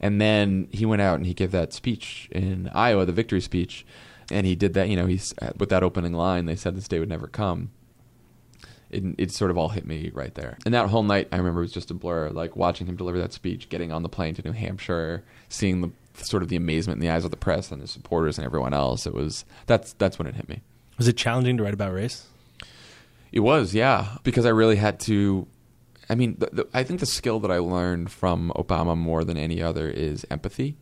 And then he went out and he gave that speech in Iowa, the victory speech, and he did that. You know, he's uh, with that opening line. They said this day would never come. It, it sort of all hit me right there. And that whole night, I remember it was just a blur. Like watching him deliver that speech, getting on the plane to New Hampshire, seeing the sort of the amazement in the eyes of the press and the supporters and everyone else. It was that's that's when it hit me. Was it challenging to write about race? It was, yeah, because I really had to. I mean, the, the, I think the skill that I learned from Obama more than any other is empathy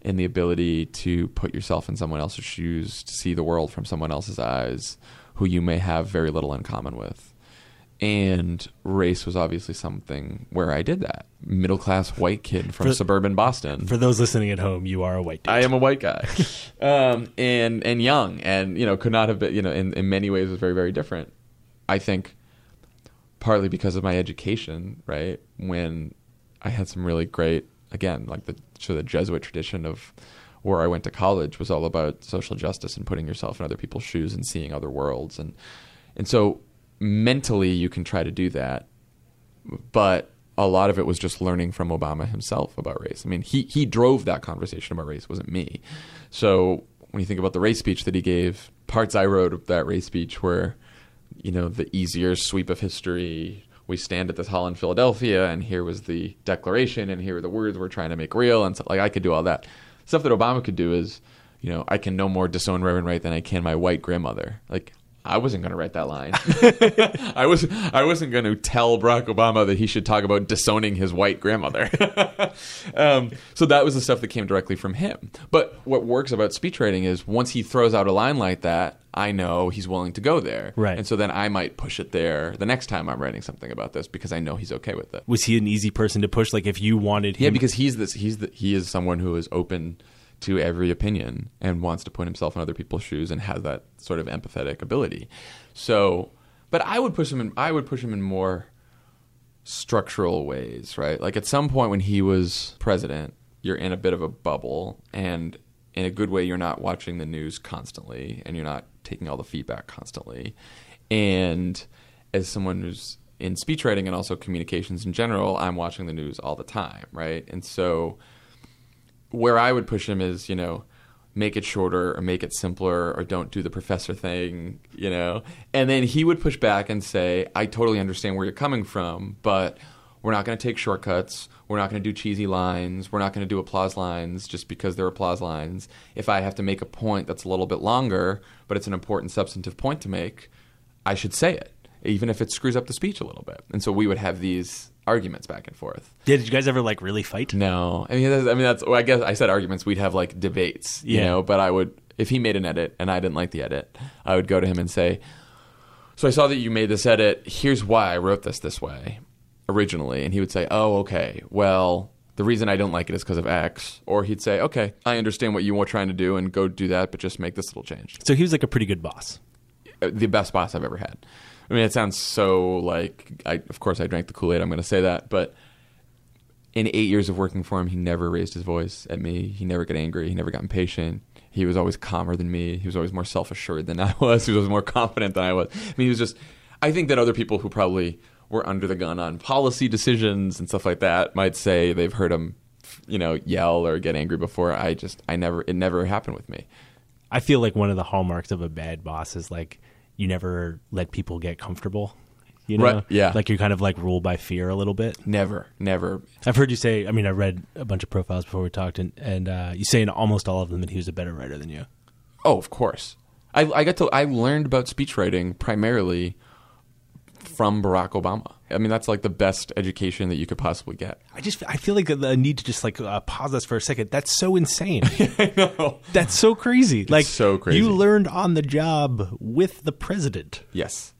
and the ability to put yourself in someone else's shoes, to see the world from someone else's eyes who you may have very little in common with. And race was obviously something where I did that. Middle class white kid from For- suburban Boston. For those listening at home, you are a white dude. I am a white guy, <laughs> um, and and young, and you know could not have been. You know, in in many ways was very very different. I think partly because of my education, right? When I had some really great, again, like the sort of the Jesuit tradition of where I went to college was all about social justice and putting yourself in other people's shoes and seeing other worlds, and and so mentally you can try to do that, but a lot of it was just learning from Obama himself about race. I mean, he he drove that conversation about race, wasn't me. So when you think about the race speech that he gave, parts I wrote of that race speech were, you know, the easier sweep of history. We stand at this hall in Philadelphia, and here was the declaration, and here are the words we're trying to make real, and stuff like I could do all that. Stuff that Obama could do is, you know, I can no more disown Reverend Wright than I can my white grandmother. Like I wasn't going to write that line. <laughs> I was I wasn't going to tell Barack Obama that he should talk about disowning his white grandmother. <laughs> um, so that was the stuff that came directly from him. But what works about speech writing is once he throws out a line like that, I know he's willing to go there. Right. And so then I might push it there the next time I'm writing something about this because I know he's okay with it. Was he an easy person to push? Like if you wanted him, Yeah, because he's this he's the, he is someone who is open to every opinion and wants to put himself in other people's shoes and has that sort of empathetic ability. So, but I would push him in I would push him in more structural ways, right? Like at some point when he was president, you're in a bit of a bubble and in a good way you're not watching the news constantly and you're not taking all the feedback constantly. And as someone who's in speech writing and also communications in general, I'm watching the news all the time, right? And so where I would push him is, you know, make it shorter or make it simpler or don't do the professor thing, you know. And then he would push back and say, "I totally understand where you're coming from, but we're not going to take shortcuts. We're not going to do cheesy lines. We're not going to do applause lines just because they're applause lines. If I have to make a point that's a little bit longer, but it's an important substantive point to make, I should say it, even if it screws up the speech a little bit. And so we would have these arguments back and forth. Yeah, did you guys ever like really fight? No, I mean, that's, I mean that's. Well, I guess I said arguments. We'd have like debates, you Yeah. know. But I would, if he made an edit and I didn't like the edit, I would go to him and say, "So I saw that you made this edit. Here's why I wrote this this way originally." And he would say, "Oh, okay. Well." The reason I don't like it is because of X. Or he'd say, okay, I understand what you were trying to do and go do that, but just make this little change. So he was like a pretty good boss. Uh, the best boss I've ever had. I mean, it sounds so like I. Of course, I drank the Kool Aid. I'm going to say that, but in eight years of working for him, he never raised his voice at me. He never got angry. He never got impatient. He was always calmer than me. He was always more self assured than <laughs> I was. He was more confident than I was. I mean, he was just. I think that other people who probably were under the gun on policy decisions and stuff like that might say they've heard him, you know, yell or get angry before. I just, I never, it never happened with me. I feel like one of the hallmarks of a bad boss is like you never let people get comfortable. You know, Right, yeah. like you're kind of like ruled by fear a little bit. Never, never. I've heard you say. I mean, I read a bunch of profiles before we talked, and and uh, you say in almost all of them that he was a better writer than you. Oh, of course. I, I got to. I learned about speech writing primarily from Barack Obama. I mean, that's like the best education that you could possibly get. I just I feel like the need to just like uh, pause this for a second. That's so insane. <laughs> I know. That's so crazy. like so crazy. You learned on the job with the president. Yes,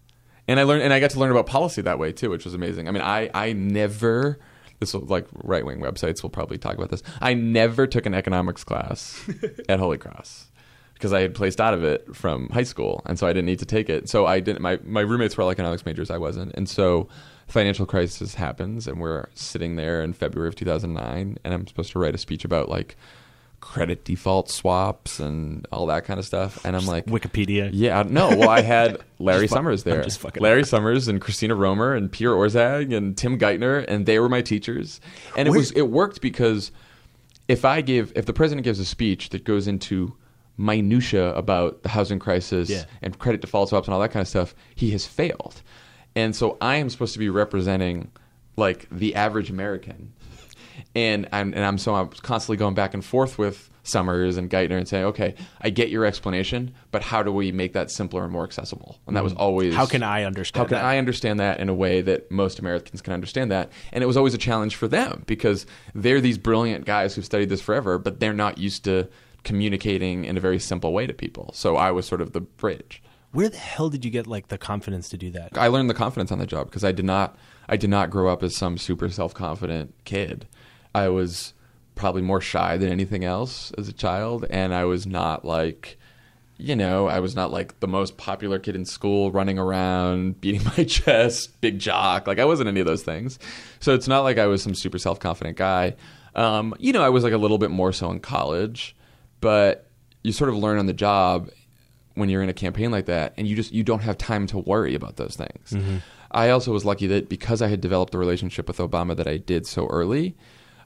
and I learned, and I got to learn about policy that way too, which was amazing. I mean, I I never. This will, like right wing websites will probably talk about this. I never took an economics class <laughs> at Holy Cross because I had placed out of it from high school, and so I didn't need to take it. So I didn't. My my roommates were all economics majors. I wasn't, and so financial crisis happens, and we're sitting there in February of 2009, and I'm supposed to write a speech about like credit default swaps and all that kind of stuff, and I'm like Wikipedia. yeah, uh, no. Well, I had <laughs> Larry Just fu- Summers there. just fucking Larry Summers and Christina Romer and Pierre Orszag and Tim Geithner, and they were my teachers. And it was it worked because if I give if the president gives a speech that goes into minutia about the housing crisis Yeah. and credit default swaps and all that kind of stuff, he has failed. And so I am supposed to be representing like the average American and I'm and I'm so I'm constantly going back and forth with Summers and Geithner and saying, okay, I get your explanation, but how do we make that simpler and more accessible? And that was always Mm. How can I understand How can that? I understand that in a way that most Americans can understand that? And it was always a challenge for them because they're these brilliant guys who've studied this forever, but they're not used to communicating in a very simple way to people. So I was sort of the bridge. Where the hell did you get like the confidence to do that? I learned the confidence on the job because I did not I did not grow up as some super self confident kid. I was probably more shy than anything else as a child, and I was not like you know, I was not like the most popular kid in school running around, beating <laughs> my chest, big jock. Like I wasn't any of those things. So it's not like I was some super self confident guy. Um, you know, I was like a little bit more so in college, but you sort of learn on the job when you're in a campaign like that and you just you don't have time to worry about those things. Mm-hmm. I also was lucky that because I had developed the relationship with Obama that I did so early,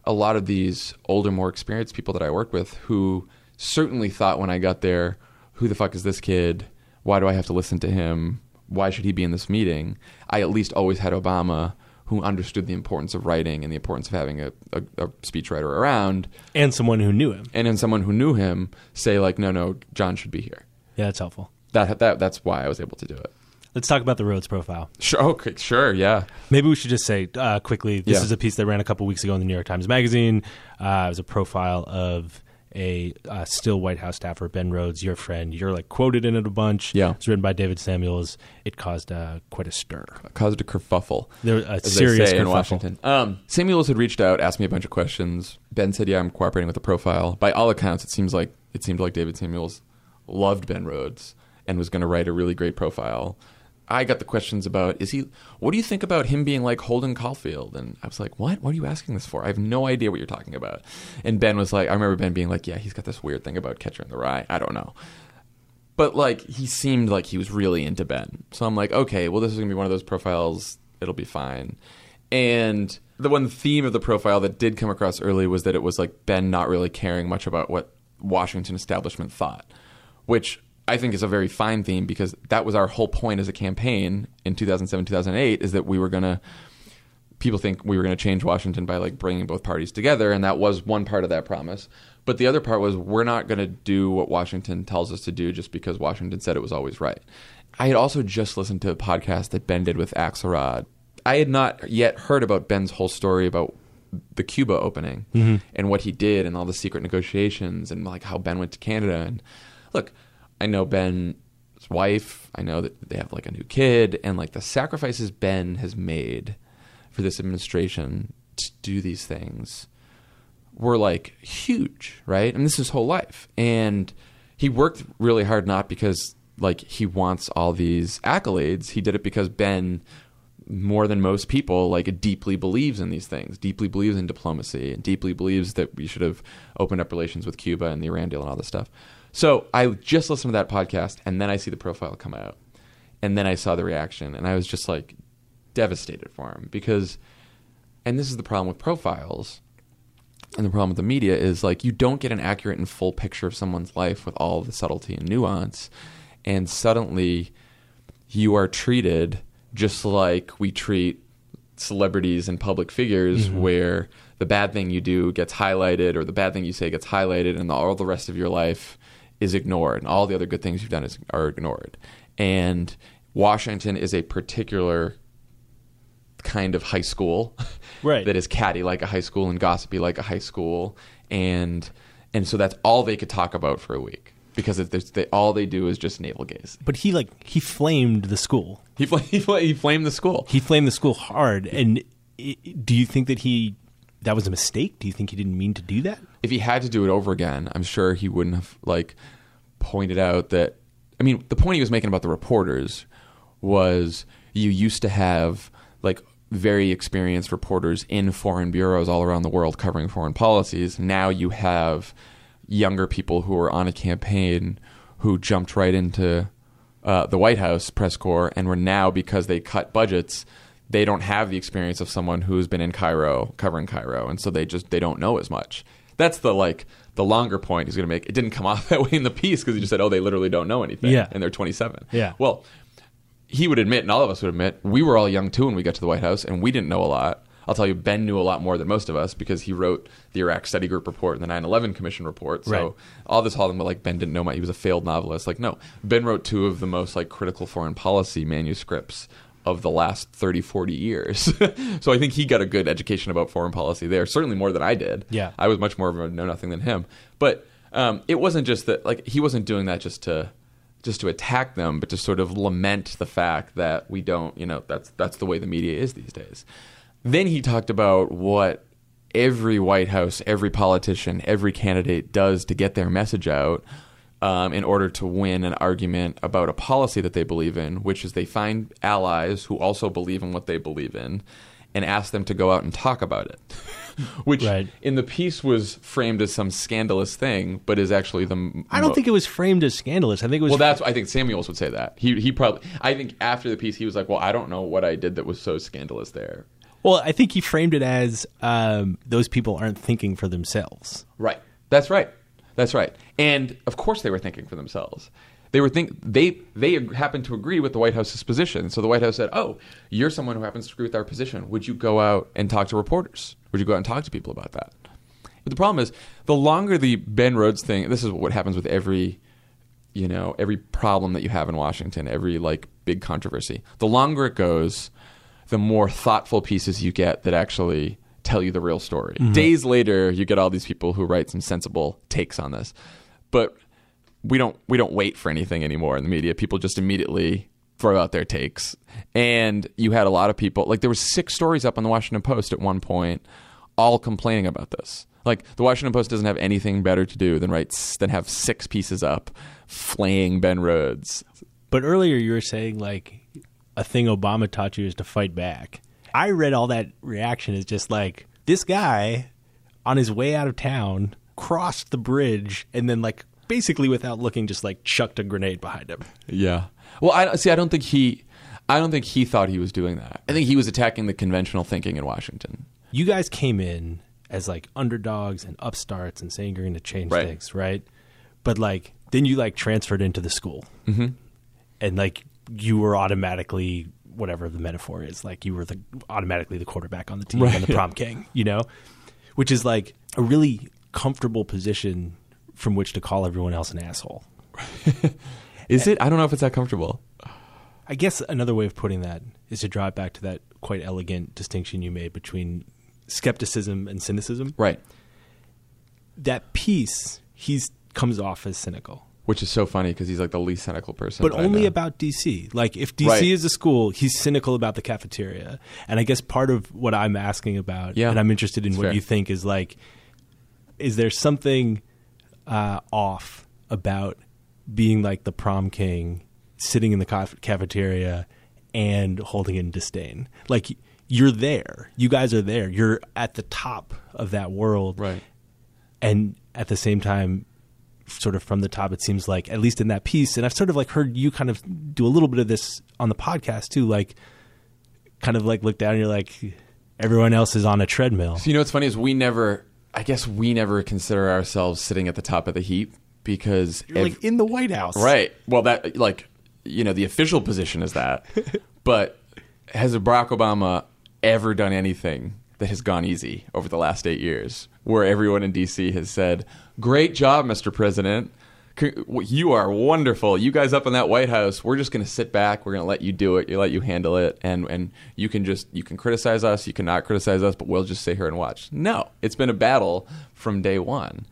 a lot of these older more experienced people that I worked with who certainly thought when I got there, who the fuck is this kid? Why do I have to listen to him? Why should he be in this meeting? I at least always had Obama who understood the importance of writing and the importance of having a, a, a speechwriter around And someone who knew him. and then someone who knew him say like no no Jon should be here. Yeah, that's helpful. That that that's why I was able to do it. Let's talk about the Rhodes profile. Sure, okay, sure, yeah. Maybe we should just say uh, quickly. This Yeah. is a piece that ran a couple weeks ago in the New York Times Magazine. Uh, it was a profile of a uh, still White House staffer, Ben Rhodes, your friend. You're like quoted in it a bunch. Yeah. it's written by David Samuels. It caused uh, quite a stir. It caused a kerfuffle. There a serious say in. Washington. Um, Samuels had reached out, asked me a bunch of questions. Ben said, "Yeah, I'm cooperating with the profile." By all accounts, it seems like it seemed like David Samuels loved Ben Rhodes and was going to write a really great profile. I got the questions about is he? What do you think about him being like Holden Caulfield? And I was like, what? What are you asking this for? I have no idea what you're talking about. And Ben was like, I remember Ben being like, yeah, he's got this weird thing about Catcher in the Rye. I don't know. But like he seemed like he was really into Ben. So I'm like, okay, well this is gonna be one of those profiles. It'll be fine. And the one theme of the profile that did come across early was that it was like Ben not really caring much about what Washington establishment thought, which I think is a very fine theme because that was our whole point as a campaign in 2007 2008 is that we were gonna people think we were going to change Washington by like bringing both parties together, and that was one part of that promise. But the other part was we're not going to do what Washington tells us to do just because Washington said it was always right. I had also just listened to a podcast that Ben did with Axelrod. I had not yet heard about Ben's whole story about the Cuba opening mm-hmm. and what he did and all the secret negotiations and like how Ben went to Canada. And look, I know Ben's wife. I know that they have like a new kid and like the sacrifices Ben has made for this administration to do these things were like huge, right? And this is his whole life. And he worked really hard not because like he wants all these accolades. He did it because Ben more than most people like deeply believes in these things, deeply believes in diplomacy, and deeply believes that we should have opened up relations with Cuba and the Iran deal and all this stuff. So I just listened to that podcast and then I see the profile come out. And then I saw the reaction and I was just like devastated for him because and this is the problem with profiles and the problem with the media is like you don't get an accurate and full picture of someone's life with all the subtlety and nuance and suddenly you are treated just like we treat celebrities and public figures mm-hmm. where the bad thing you do gets highlighted or the bad thing you say gets highlighted and all the rest of your life is ignored and all the other good things you've done is, are ignored and washington is a particular kind of high school <laughs> Right. that is catty like a high school and gossipy like a high school and and so that's all they could talk about for a week because if they, all they do is just navel gaze But he like he flamed the school. he, fl- <laughs> he, fl- he flamed the school He flamed the school hard. And i do you think that he that was a mistake? Do you think he didn't mean to do that? if he had to do it over again, I'm sure he wouldn't have like pointed out that. I mean, the point he was making about the reporters was you used to have like very experienced reporters in foreign bureaus all around the world covering foreign policies. Now you have younger people who are on a campaign who jumped right into uh, the White House press corps and were now because they cut budgets they don't have the experience of someone who's been in Cairo covering Cairo and so they just they don't know as much that's the like the longer point he's going to make it didn't come off <laughs> that way in the piece because he just said oh they literally don't know anything Yeah. and they're 27 Yeah. well he would admit and all of us would admit we were all young too when we got to the White House and we didn't know a lot I'll tell you, Ben knew a lot more than most of us because he wrote the Iraq Study Group report and the 9/11 Commission report. So Right. all this all like Ben didn't know much. He was a failed novelist. Like no, Ben wrote two of the most like critical foreign policy manuscripts of the last 30, 40 years. <laughs> so I think he got a good education about foreign policy there. Certainly more than I did. Yeah. I was much more of a know nothing than him. But um, it wasn't just that like he wasn't doing that just to just to attack them, but to sort of lament the fact that we don't, you know, that's that's the way the media is these days. Then he talked about what every White House, every politician, every candidate does to get their message out um, in order to win an argument about a policy that they believe in, which is they find allies who also believe in what they believe in and ask them to go out and talk about it. <laughs> which Right. in the piece was framed as some scandalous thing, but is actually the. m- I don't mo- think it was framed as scandalous. I think it was well, that's I think Samuels would say that. He he probably I think after the piece he was like, well, I don't know what I did that was so scandalous there. Well, I think he framed it as um, those people aren't thinking for themselves. Right. That's right. That's right. And of course they were thinking for themselves. They were think they they happened to agree with the White House's position. So the White House said, "Oh, you're someone who happens to agree with our position. Would you go out and talk to reporters? Would you go out and talk to people about that?" But the problem is, the longer the Ben Rhodes thing, this is what happens with every you know every problem that you have in Washington, every like big controversy. The longer it goes, the more thoughtful pieces you get that actually tell you the real story. Mm-hmm. Days later, you get all these people who write some sensible takes on this, but we don't we don't wait for anything anymore in the media. People just immediately throw out their takes, and you had a lot of people like there was six stories up on the Washington Post at one point, all complaining about this. Like the Washington Post doesn't have anything better to do than write than have six pieces up, flaying Ben Rhodes. But earlier you were saying like a thing Obama taught you is to fight back. I read all that reaction as just like this guy on his way out of town crossed the bridge and then like basically without looking just like chucked a grenade behind him. Yeah. Well, I see. I don't think he. I don't think he thought he was doing that. I think he was attacking the conventional thinking in Washington. You guys came in as like underdogs and upstarts and saying you're going to change Right. things, right? But like then you like transferred into the school, mm-hmm. and like you were automatically whatever the metaphor is. Like you were the automatically the quarterback on the team and the prom <laughs> king, you know, which is like a really comfortable position from which to call everyone else an asshole. <laughs> Is it? I don't know if it's that comfortable. I guess another way of putting that is to draw it back to that quite elegant distinction you made between skepticism and cynicism. Right. That piece, he's comes off as cynical. Which is so funny because he's like the least cynical person. but only about DC. Like if DC Right. is a school, he's cynical about the cafeteria. And I guess part of what I'm asking about, Yeah. and I'm interested in It's what fair. you think is like, is there something uh, off about being like the prom king, sitting in the ca- cafeteria and holding in disdain? Like you're there, you guys are there, you're at the top of that world, Right. and at the same time sort of from the top it seems like at least in that piece and i've sort of like heard you kind of do a little bit of this on the podcast too like kind of like look down and you're like everyone else is on a treadmill So you know what's funny is we never. I guess we never consider ourselves sitting at the top of the heap because you're ev- like in the white house Right. Well, that like you know the official position is that, <laughs> but has Barack Obama ever done anything that has gone easy over the last eight years, where everyone in D.C. has said, "Great job, Mr. President." You are wonderful. You guys up in that White House, we're just going to sit back. We're going to let you do it. You let you handle it, and and you can just you can criticize us. You cannot criticize us, but we'll just sit here and watch. No, it's been a battle from day one.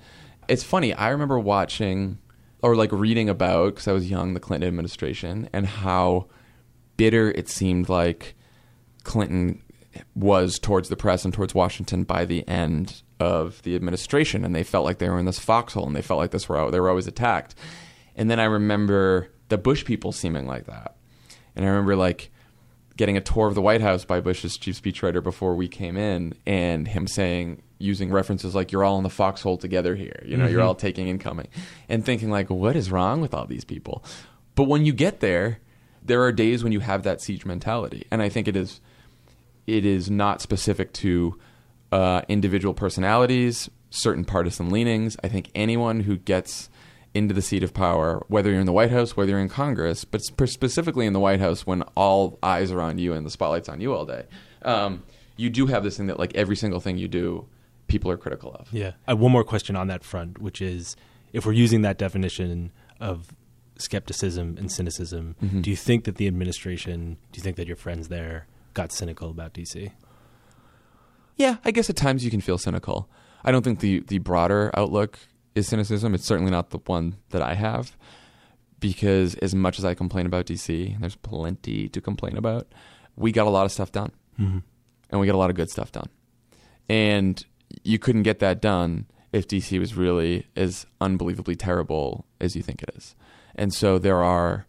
It's funny. I remember watching or like reading about because I was young the Clinton administration and how bitter it seemed like Clinton was towards the press and towards Washington by the end of the administration, and they felt like they were in this foxhole, and they felt like this were they were always attacked. And then I remember the Bush people seeming like that, and I remember like getting a tour of the White House by Bush's chief speechwriter before we came in, and him saying using references like "you're all in the foxhole together here," you know, you're mm-hmm. all taking incoming, and thinking like, what is wrong with all these people? But when you get there, there are days when you have that siege mentality, and I think it is it is not specific to uh, individual personalities, certain partisan leanings. I think anyone who gets into the seat of power, whether you're in the White House, whether you're in Congress, but sp- specifically in the White House when all eyes are on you and the spotlight's on you all day, um, you do have this thing that like every single thing you do, people are critical of. yeah one more question on that front which is if we're using that definition of skepticism and cynicism Mm-hmm. do you think that the administration do you think that your friends there got cynical about dc Yeah, I guess at times you can feel cynical. I don't think the the broader outlook is cynicism. It's certainly not the one that I have because as much as I complain about DC, there's plenty to complain about. We got a lot of stuff done. Mm-hmm. And we got a lot of good stuff done. And you couldn't get that done if DC was really as unbelievably terrible as you think it is. And so there are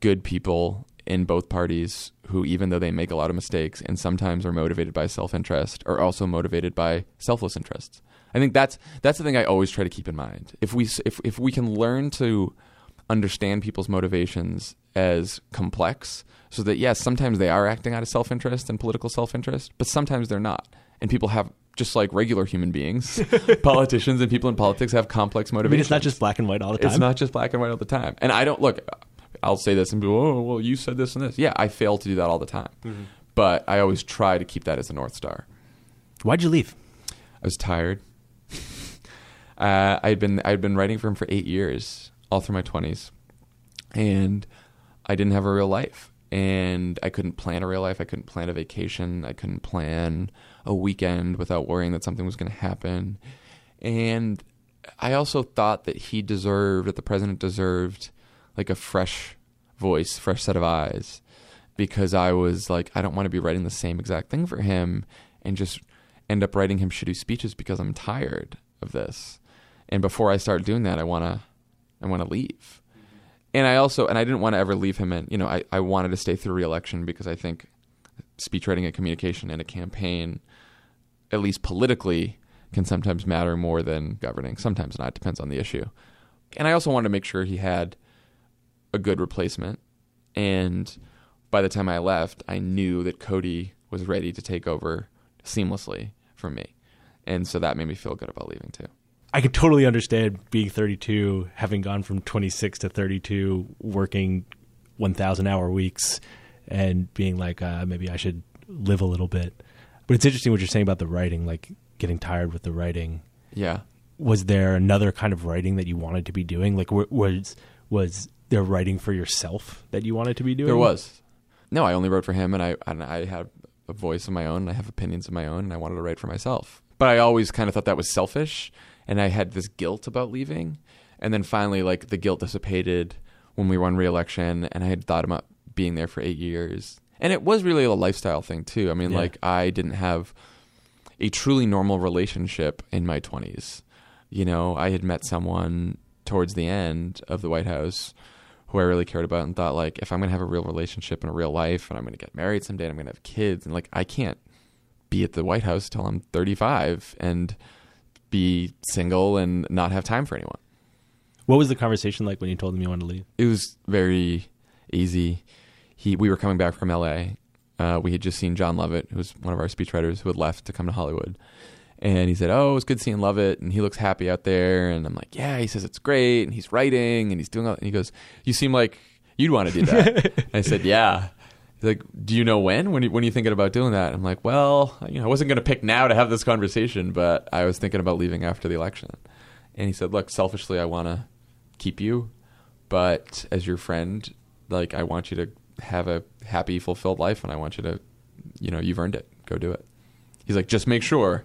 good people in both parties who, even though they make a lot of mistakes and sometimes are motivated by self interest, are also motivated by selfless interests. I think that's that's the thing I always try to keep in mind. If we if if we can learn to understand people's motivations as complex, so that yes, sometimes they are acting out of self interest and political self interest, but sometimes they're not, and people have. Just like regular human beings, <laughs> politicians and people in politics have complex i motivations. mean it's not just black and white all the time It's not just black and white all the time. And I don't look. I'll say this and be, oh, well, you said this and this. Yeah, I fail to do that all the time. Mm-hmm. But I always try to keep that as a north star. why'd you leave I was tired. <laughs> uh, I'd been I'd been writing for him for eight years, all through my twenties, and I didn't have a real life, and I couldn't plan a real life. I couldn't plan a vacation. I couldn't plan a weekend without worrying that something was going to happen, and I also thought that he deserved, that the president deserved, like a fresh voice, fresh set of eyes, because I was like, I don't want to be writing the same exact thing for him and just end up writing him shitty speeches because I'm tired of this. And before I start doing that, I wanna, I wanna leave. And I also, and I didn't want to ever leave him in. You know, I, I wanted to stay through re-election because I think speech writing and communication in a campaign, at least politically, can sometimes matter more than governing. Sometimes not. Depends on the issue. And I also wanted to make sure he had a good replacement. And by the time I left, I knew that Cody was ready to take over seamlessly from me. And so that made me feel good about leaving too. I can totally understand being 32, having gone from 26 to 32, working 1,000 hour weeks, and being like, uh, maybe I should live a little bit. But it's interesting what you're saying about the writing, like getting tired with the writing. Yeah. Was there another kind of writing that you wanted to be doing? Like, was was there writing for yourself that you wanted to be doing? There was. No, I only wrote for him, and I and I had a voice of my own, and I have opinions of my own, and I wanted to write for myself. But I always kind of thought that was selfish, and I had this guilt about leaving. And then finally, like the guilt dissipated when we won re-election, and I had thought about being there for eight years, and it was really a lifestyle thing too. I mean, Yeah. like I didn't have a truly normal relationship in my twenties. You know, I had met someone towards the end of the White House who I really cared about and thought like if I'm gonna have a real relationship in a real life and I'm gonna get married someday and I'm gonna have kids and like I can't be at the White House till I'm 35 and be single and not have time for anyone. What was the conversation like when you told him you wanted to leave? It was very easy. He we were coming back from LA. Uh, we had just seen Jon Lovett, who was one of our speechwriters who had left to come to Hollywood. And he said, "Oh, it's good seeing Lovett, and he looks happy out there." And I'm like, "Yeah." He says it's great, and he's writing, and he's doing. All, and he goes, "You seem like you'd want to do that." <laughs> I said, "Yeah." He's like, "Do you know when? When you, when are you thinking about doing that?" I'm like, "Well, you know, I wasn't going to pick now to have this conversation, but I was thinking about leaving after the election." And he said, "Look, selfishly, I want to keep you, but as your friend, like I want you to have a happy, fulfilled life, and I want you to, you know, you've earned it. Go do it." He's like, "Just make sure."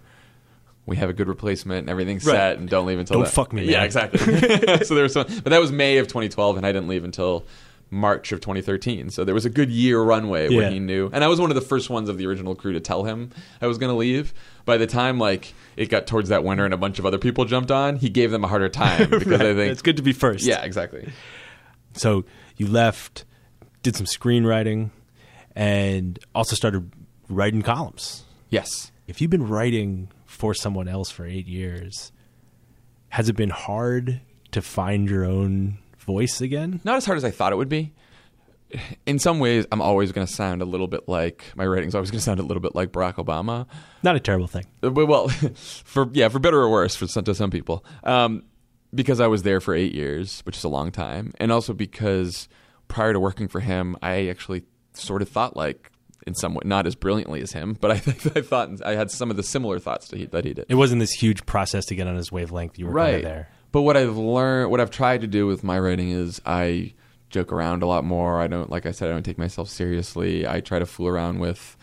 We have a good replacement and everything's Right. set, and don't leave until Don't then. fuck me, Yeah, man. exactly. <laughs> <laughs> so there was some, but that was May of 2012, and I didn't leave until March of 2013. So there was a good year runway Yeah. where he knew, and I was one of the first ones of the original crew to tell him I was going to leave. By the time like it got towards that winter and a bunch of other people jumped on, he gave them a harder time <laughs> because I think it's good to be first. Yeah, exactly. So you left, did some screenwriting, and also started writing columns. Yes. If you've been writing for someone else for eight years, has it been hard to find your own voice again? Not as hard as I thought it would be. In some ways, I'm always going to sound a little bit like my writing's always going to sound a little bit like Barack Obama. Not a terrible thing. Uh, Well, <laughs> for yeah, for better or worse, for some, to some people, um, because I was there for eight years, which is a long time, and also because prior to working for him, I actually sort of thought like in some way, not as brilliantly as him, but I, <laughs> I thought I had some of the similar thoughts that he, that he did. It wasn't this huge process to get on his wavelength. You were right there. But what I've learned, what I've tried to do with my writing is I joke around a lot more. I don't, like I said, I don't take myself seriously. I try to fool around with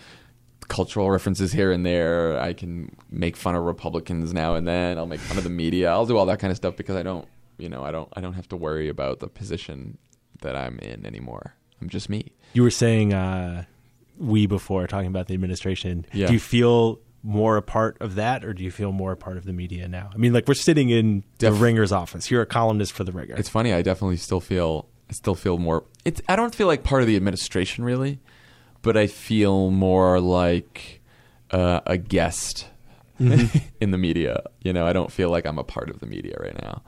cultural references here and there. I can make fun of Republicans now and then. I'll make fun of the media. I'll do all that kind of stuff because I don't, you know, I don't, I don't have to worry about the position that I'm in anymore. I'm just me. You were saying uh, we before talking about the administration. Yeah. Do you feel more a part of that, or do you feel more a part of the media now? I mean, like we're sitting in the Ringer's office. You're a columnist for the Ringer. It's funny. I definitely still feel. I still feel more. It's. I don't feel like part of the administration really, but I feel more like uh, a guest <laughs> in the media. You know, I don't feel like I'm a part of the media right now.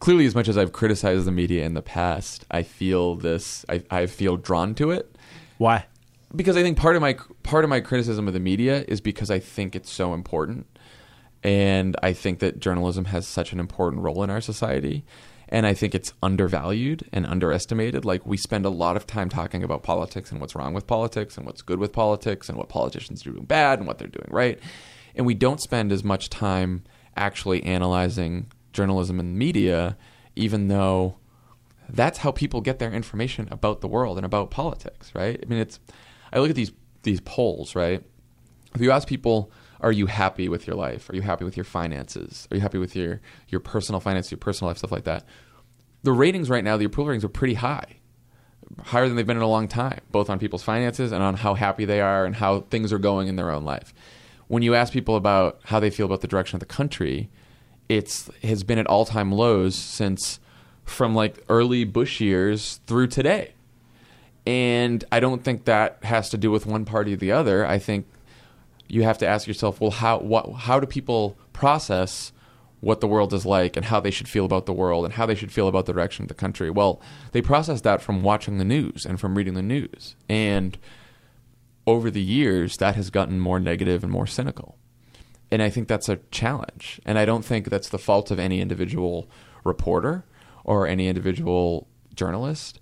Clearly, as much as I've criticized the media in the past, I feel this. I, I feel drawn to it Why? Because I think part of my part of my criticism of the media is because I think it's so important, and I think that journalism has such an important role in our society, and I think it's undervalued and underestimated. Like we spend a lot of time talking about politics and what's wrong with politics and what's good with politics and what politicians are doing bad and what they're doing right, and we don't spend as much time actually analyzing journalism and media, even though that's how people get their information about the world and about politics, right? I mean, it's I look at these these polls, right? If you ask people, are you happy with your life? Are you happy with your finances? Are you happy with your your personal finance, your personal life, stuff like that? The ratings right now, the approval ratings are pretty high, higher than they've been in a long time, both on people's finances and on how happy they are and how things are going in their own life. When you ask people about how they feel about the direction of the country, it's has been at all time lows since from like early Bush years through today. And I don't think that has to do with one party or the other. I think you have to ask yourself, well, how what how do people process what the world is like and how they should feel about the world and how they should feel about the direction of the country? Well, they process that from watching the news and from reading the news. And over the years, that has gotten more negative and more cynical. And I think that's a challenge. And I don't think that's the fault of any individual reporter or any individual journalist.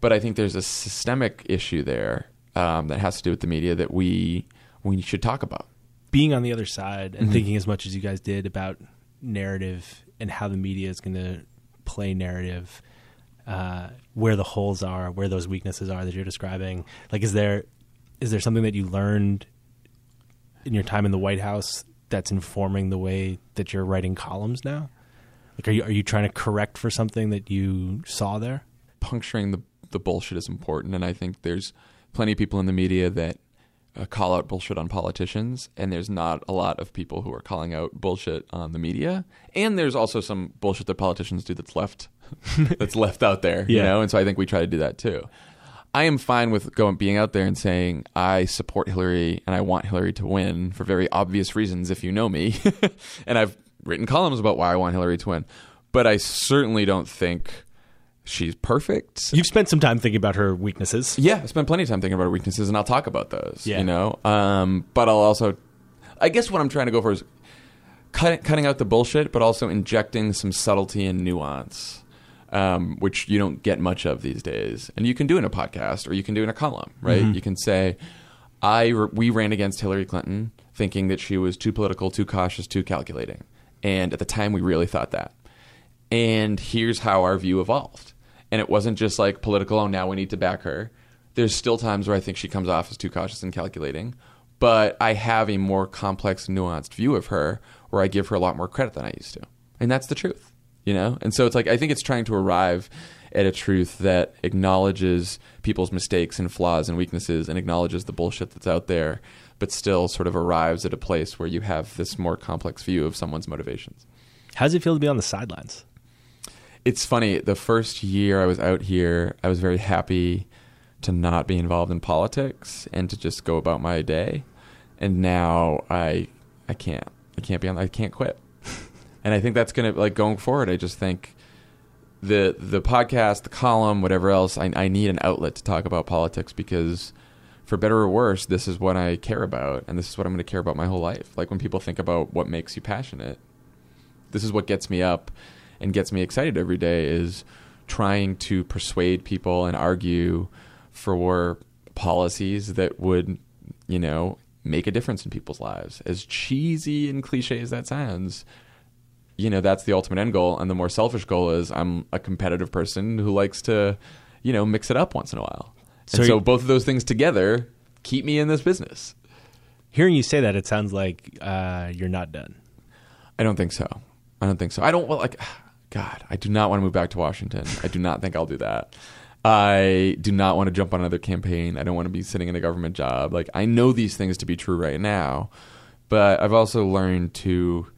But I think there's a systemic issue there um, that has to do with the media that we we should talk about. Being on the other side and Mhm. thinking as much as you guys did about narrative and how the media is going to play narrative, uh, where the holes are, where those weaknesses are that you're describing. Like, is there is there something that you learned in your time in the White House that's informing the way that you're writing columns now? Like, are you are you trying to correct for something that you saw there? puncturing the the bullshit is important, and I think there's plenty of people in the media that uh, call out bullshit on politicians, and there's not a lot of people who are calling out bullshit on the media. And there's also some bullshit that politicians do that's left <laughs> that's left out there, you know. And so I think we try to do that too. I am fine with going being out there and saying I support Hillary and I want Hillary to win for very obvious reasons if you know me. <laughs> and I've written columns about why I want Hillary to win. But I certainly don't think she's perfect. You've spent some time thinking about her weaknesses. Yeah, I spent plenty of time thinking about her weaknesses, and I'll talk about those. Yeah. You know, um, but I'll also, I guess, what I'm trying to go for is cut, cutting out the bullshit, but also injecting some subtlety and nuance, um, which you don't get much of these days. And you can do in a podcast, or you can do in a column, right? You can say, "I we ran against Hillary Clinton, thinking that she was too political, too cautious, too calculating," and at the time, we really thought that. And here's how our view evolved. And it wasn't just like political, oh, now we need to back her. There's still times where I think she comes off as too cautious and calculating. But I have a more complex, nuanced view of her where I give her a lot more credit than I used to. And that's the truth, you know? And so it's like, I think it's trying to arrive at a truth that acknowledges people's mistakes and flaws and weaknesses and acknowledges the bullshit that's out there, but still sort of arrives at a place where you have this more complex view of someone's motivations How does it feel to be on the sidelines? It's funny. The first year I was out here, I was very happy to not be involved in politics and to just go about my day. And now I, I can't. I can't be on. I can't quit. <laughs> and I think that's gonna like going forward. I just think the the podcast, the column, whatever else. I, I need an outlet to talk about politics because, for better or worse, this is what I care about, and this is what I'm going to care about my whole life. Like when people think about what makes you passionate, this is what gets me up and gets me excited every day is trying to persuade people and argue for policies that would, you know, make a difference in people's lives. As cheesy and cliche as that sounds, you know, that's the ultimate end goal. And the more selfish goal is I'm a competitive person who likes to, you know, mix it up once in a while. So and so both of those things together keep me in this business. Hearing you say that, it sounds like uh, you're not done. I don't think so. I don't think so. I don't well, like. God, I do not want to move back to Washington. I do not think I'll do that. I do not want to jump on another campaign. I don't want to be sitting in a government job. Like I know these things to be true right now, but I've also learned to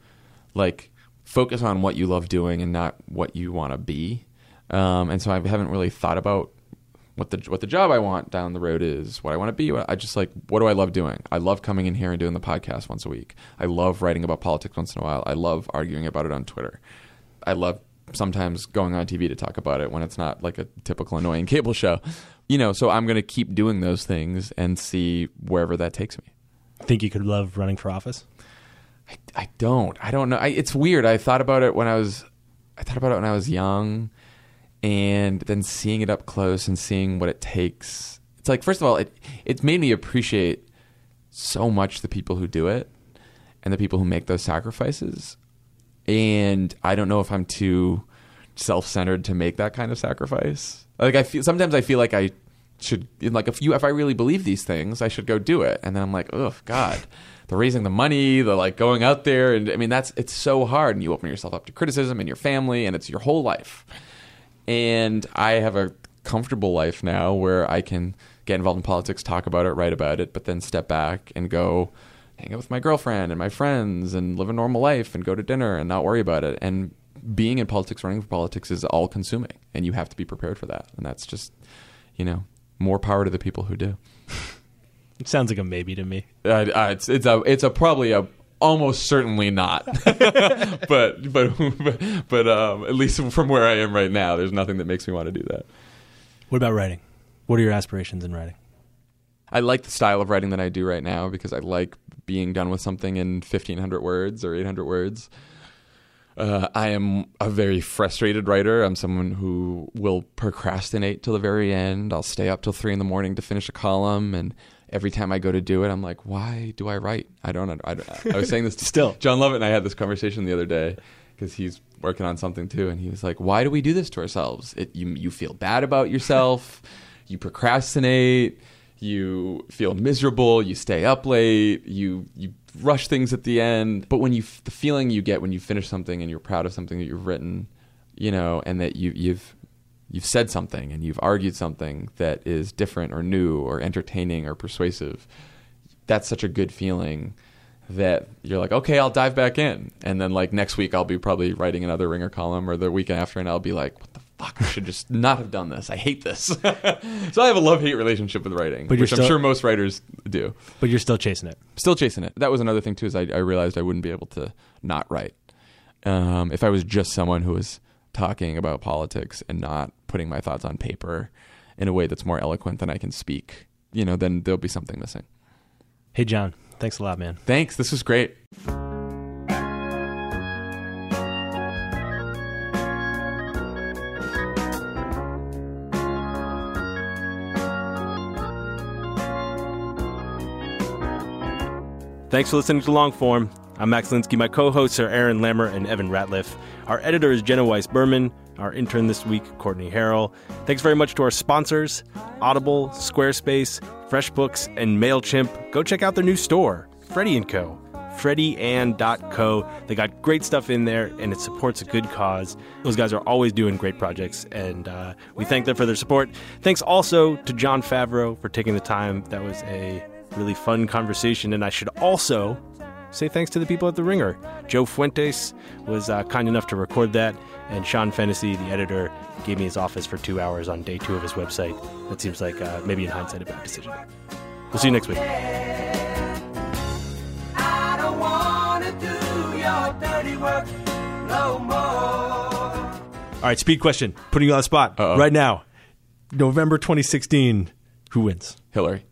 like focus on what you love doing and not what you want to be. Um, and so I haven't really thought about what the what the job I want down the road is, what I want to be. I just like what do I love doing? I love coming in here and doing the podcast once a week. I love writing about politics once in a while. I love arguing about it on Twitter. I love sometimes going on TV to talk about it when it's not like a typical annoying cable show. You know, so I'm going to keep doing those things and see wherever that takes me. Think you could love running for office? I, I don't. I don't know. I, it's weird. I thought about it when I was I thought about it when I was young and then seeing it up close and seeing what it takes. It's like first of all, it it's made me appreciate so much the people who do it and the people who make those sacrifices. And I don't know if I'm too self-centered to make that kind of sacrifice. Like I feel sometimes I feel like I should like if you if I really believe these things, I should go do it. And then I'm like, "Oh god, the raising the money, the like going out there and I mean that's it's so hard and you open yourself up to criticism and your family and it's your whole life." And I have a comfortable life now where I can get involved in politics, talk about it, write about it, but then step back and go hang out with my girlfriend and my friends and live a normal life and go to dinner and not worry about it. And being in politics, running for politics is all consuming and you have to be prepared for that. And that's just, you know, more power to the people who do. It sounds like a maybe to me. Uh, uh, it's it's a it's a probably a almost certainly not, <laughs> but but but, but um, at least from where I am right now, there's nothing that makes me want to do that. What about writing? What are your aspirations in writing? I like the style of writing that I do right now because I like being done with something in 1500 words or 800 words. Uh, I am a very frustrated writer. I'm someone who will procrastinate till the very end. I'll stay up till three in the morning to finish a column, and every time I go to do it, I'm like, why do I write? I don't. I, I, I was saying this to <laughs> Still. Jon Lovett and I had this conversation the other day because he's working on something too, and he was like, "Why do we do this to ourselves? It, you you feel bad about yourself, you procrastinate, you feel miserable, you stay up late, you you rush things at the end. But when you the feeling you get when you finish something and you're proud of something that you've written, you know, and that you you've you've said something and you've argued something that is different or new or entertaining or persuasive, that's such a good feeling that you're like, okay, I'll dive back in. And then like next week I'll be probably writing another ringer column or the week after and I'll be like, fuck? I should just not have done this. I hate this. <laughs> so I have a love hate relationship with writing, But which I'm sure most writers do. But you're still chasing it. Still chasing it. That was another thing too, is I, I realized I wouldn't be able to not write. Um, if I was just someone who was talking about politics and not putting my thoughts on paper in a way that's more eloquent than I can speak, you know, then there'll be something missing. Hey, Jon. Thanks a lot, man. Thanks. This was great. Thanks for listening to Longform. I'm Max Linsky. My co-hosts are Aaron Lammer and Evan Ratliff. Our editor is Jenna Weiss Berman. Our intern this week, Courtney Harrell. Thanks very much to our sponsors, Audible, Squarespace, FreshBooks, and MailChimp. Go check out their new store, Freddie & Co. FreddieAnd.co. They got great stuff in there, and it supports a good cause. Those guys are always doing great projects, and uh, we thank them for their support. Thanks also to Jon Favreau for taking the time. That was a really fun conversation, and I should also say thanks to the people at The Ringer. Joe Fuentes was uh, kind enough to record that, and Sean Fennessy, the editor, gave me his office for two hours on day two of his website. That seems like uh, maybe in hindsight a bad decision. We'll see you next week. I don't wanna do your dirty work no more. All right, speed question. Putting you on the spot Uh-oh. right now. November 2016. Who wins? Hillary.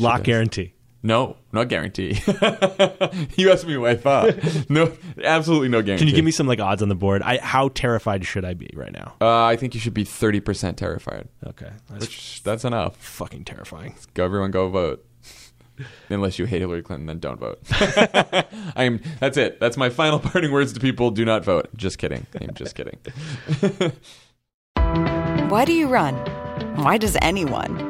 Lock does. guarantee. No, not guarantee. <laughs> you asked me what I thought. <laughs> No, absolutely no guarantee. Can you give me some like odds on the board? I how terrified should I be right now? Uh, I think you should be thirty percent terrified. Okay, that's Which that's enough. fucking terrifying. Go, everyone, go vote. <laughs> Unless you hate Hillary Clinton, then don't vote. I am. That's it. That's my final parting words to people. Do not vote. Just kidding. I'm just kidding. Why do you run? Why does anyone?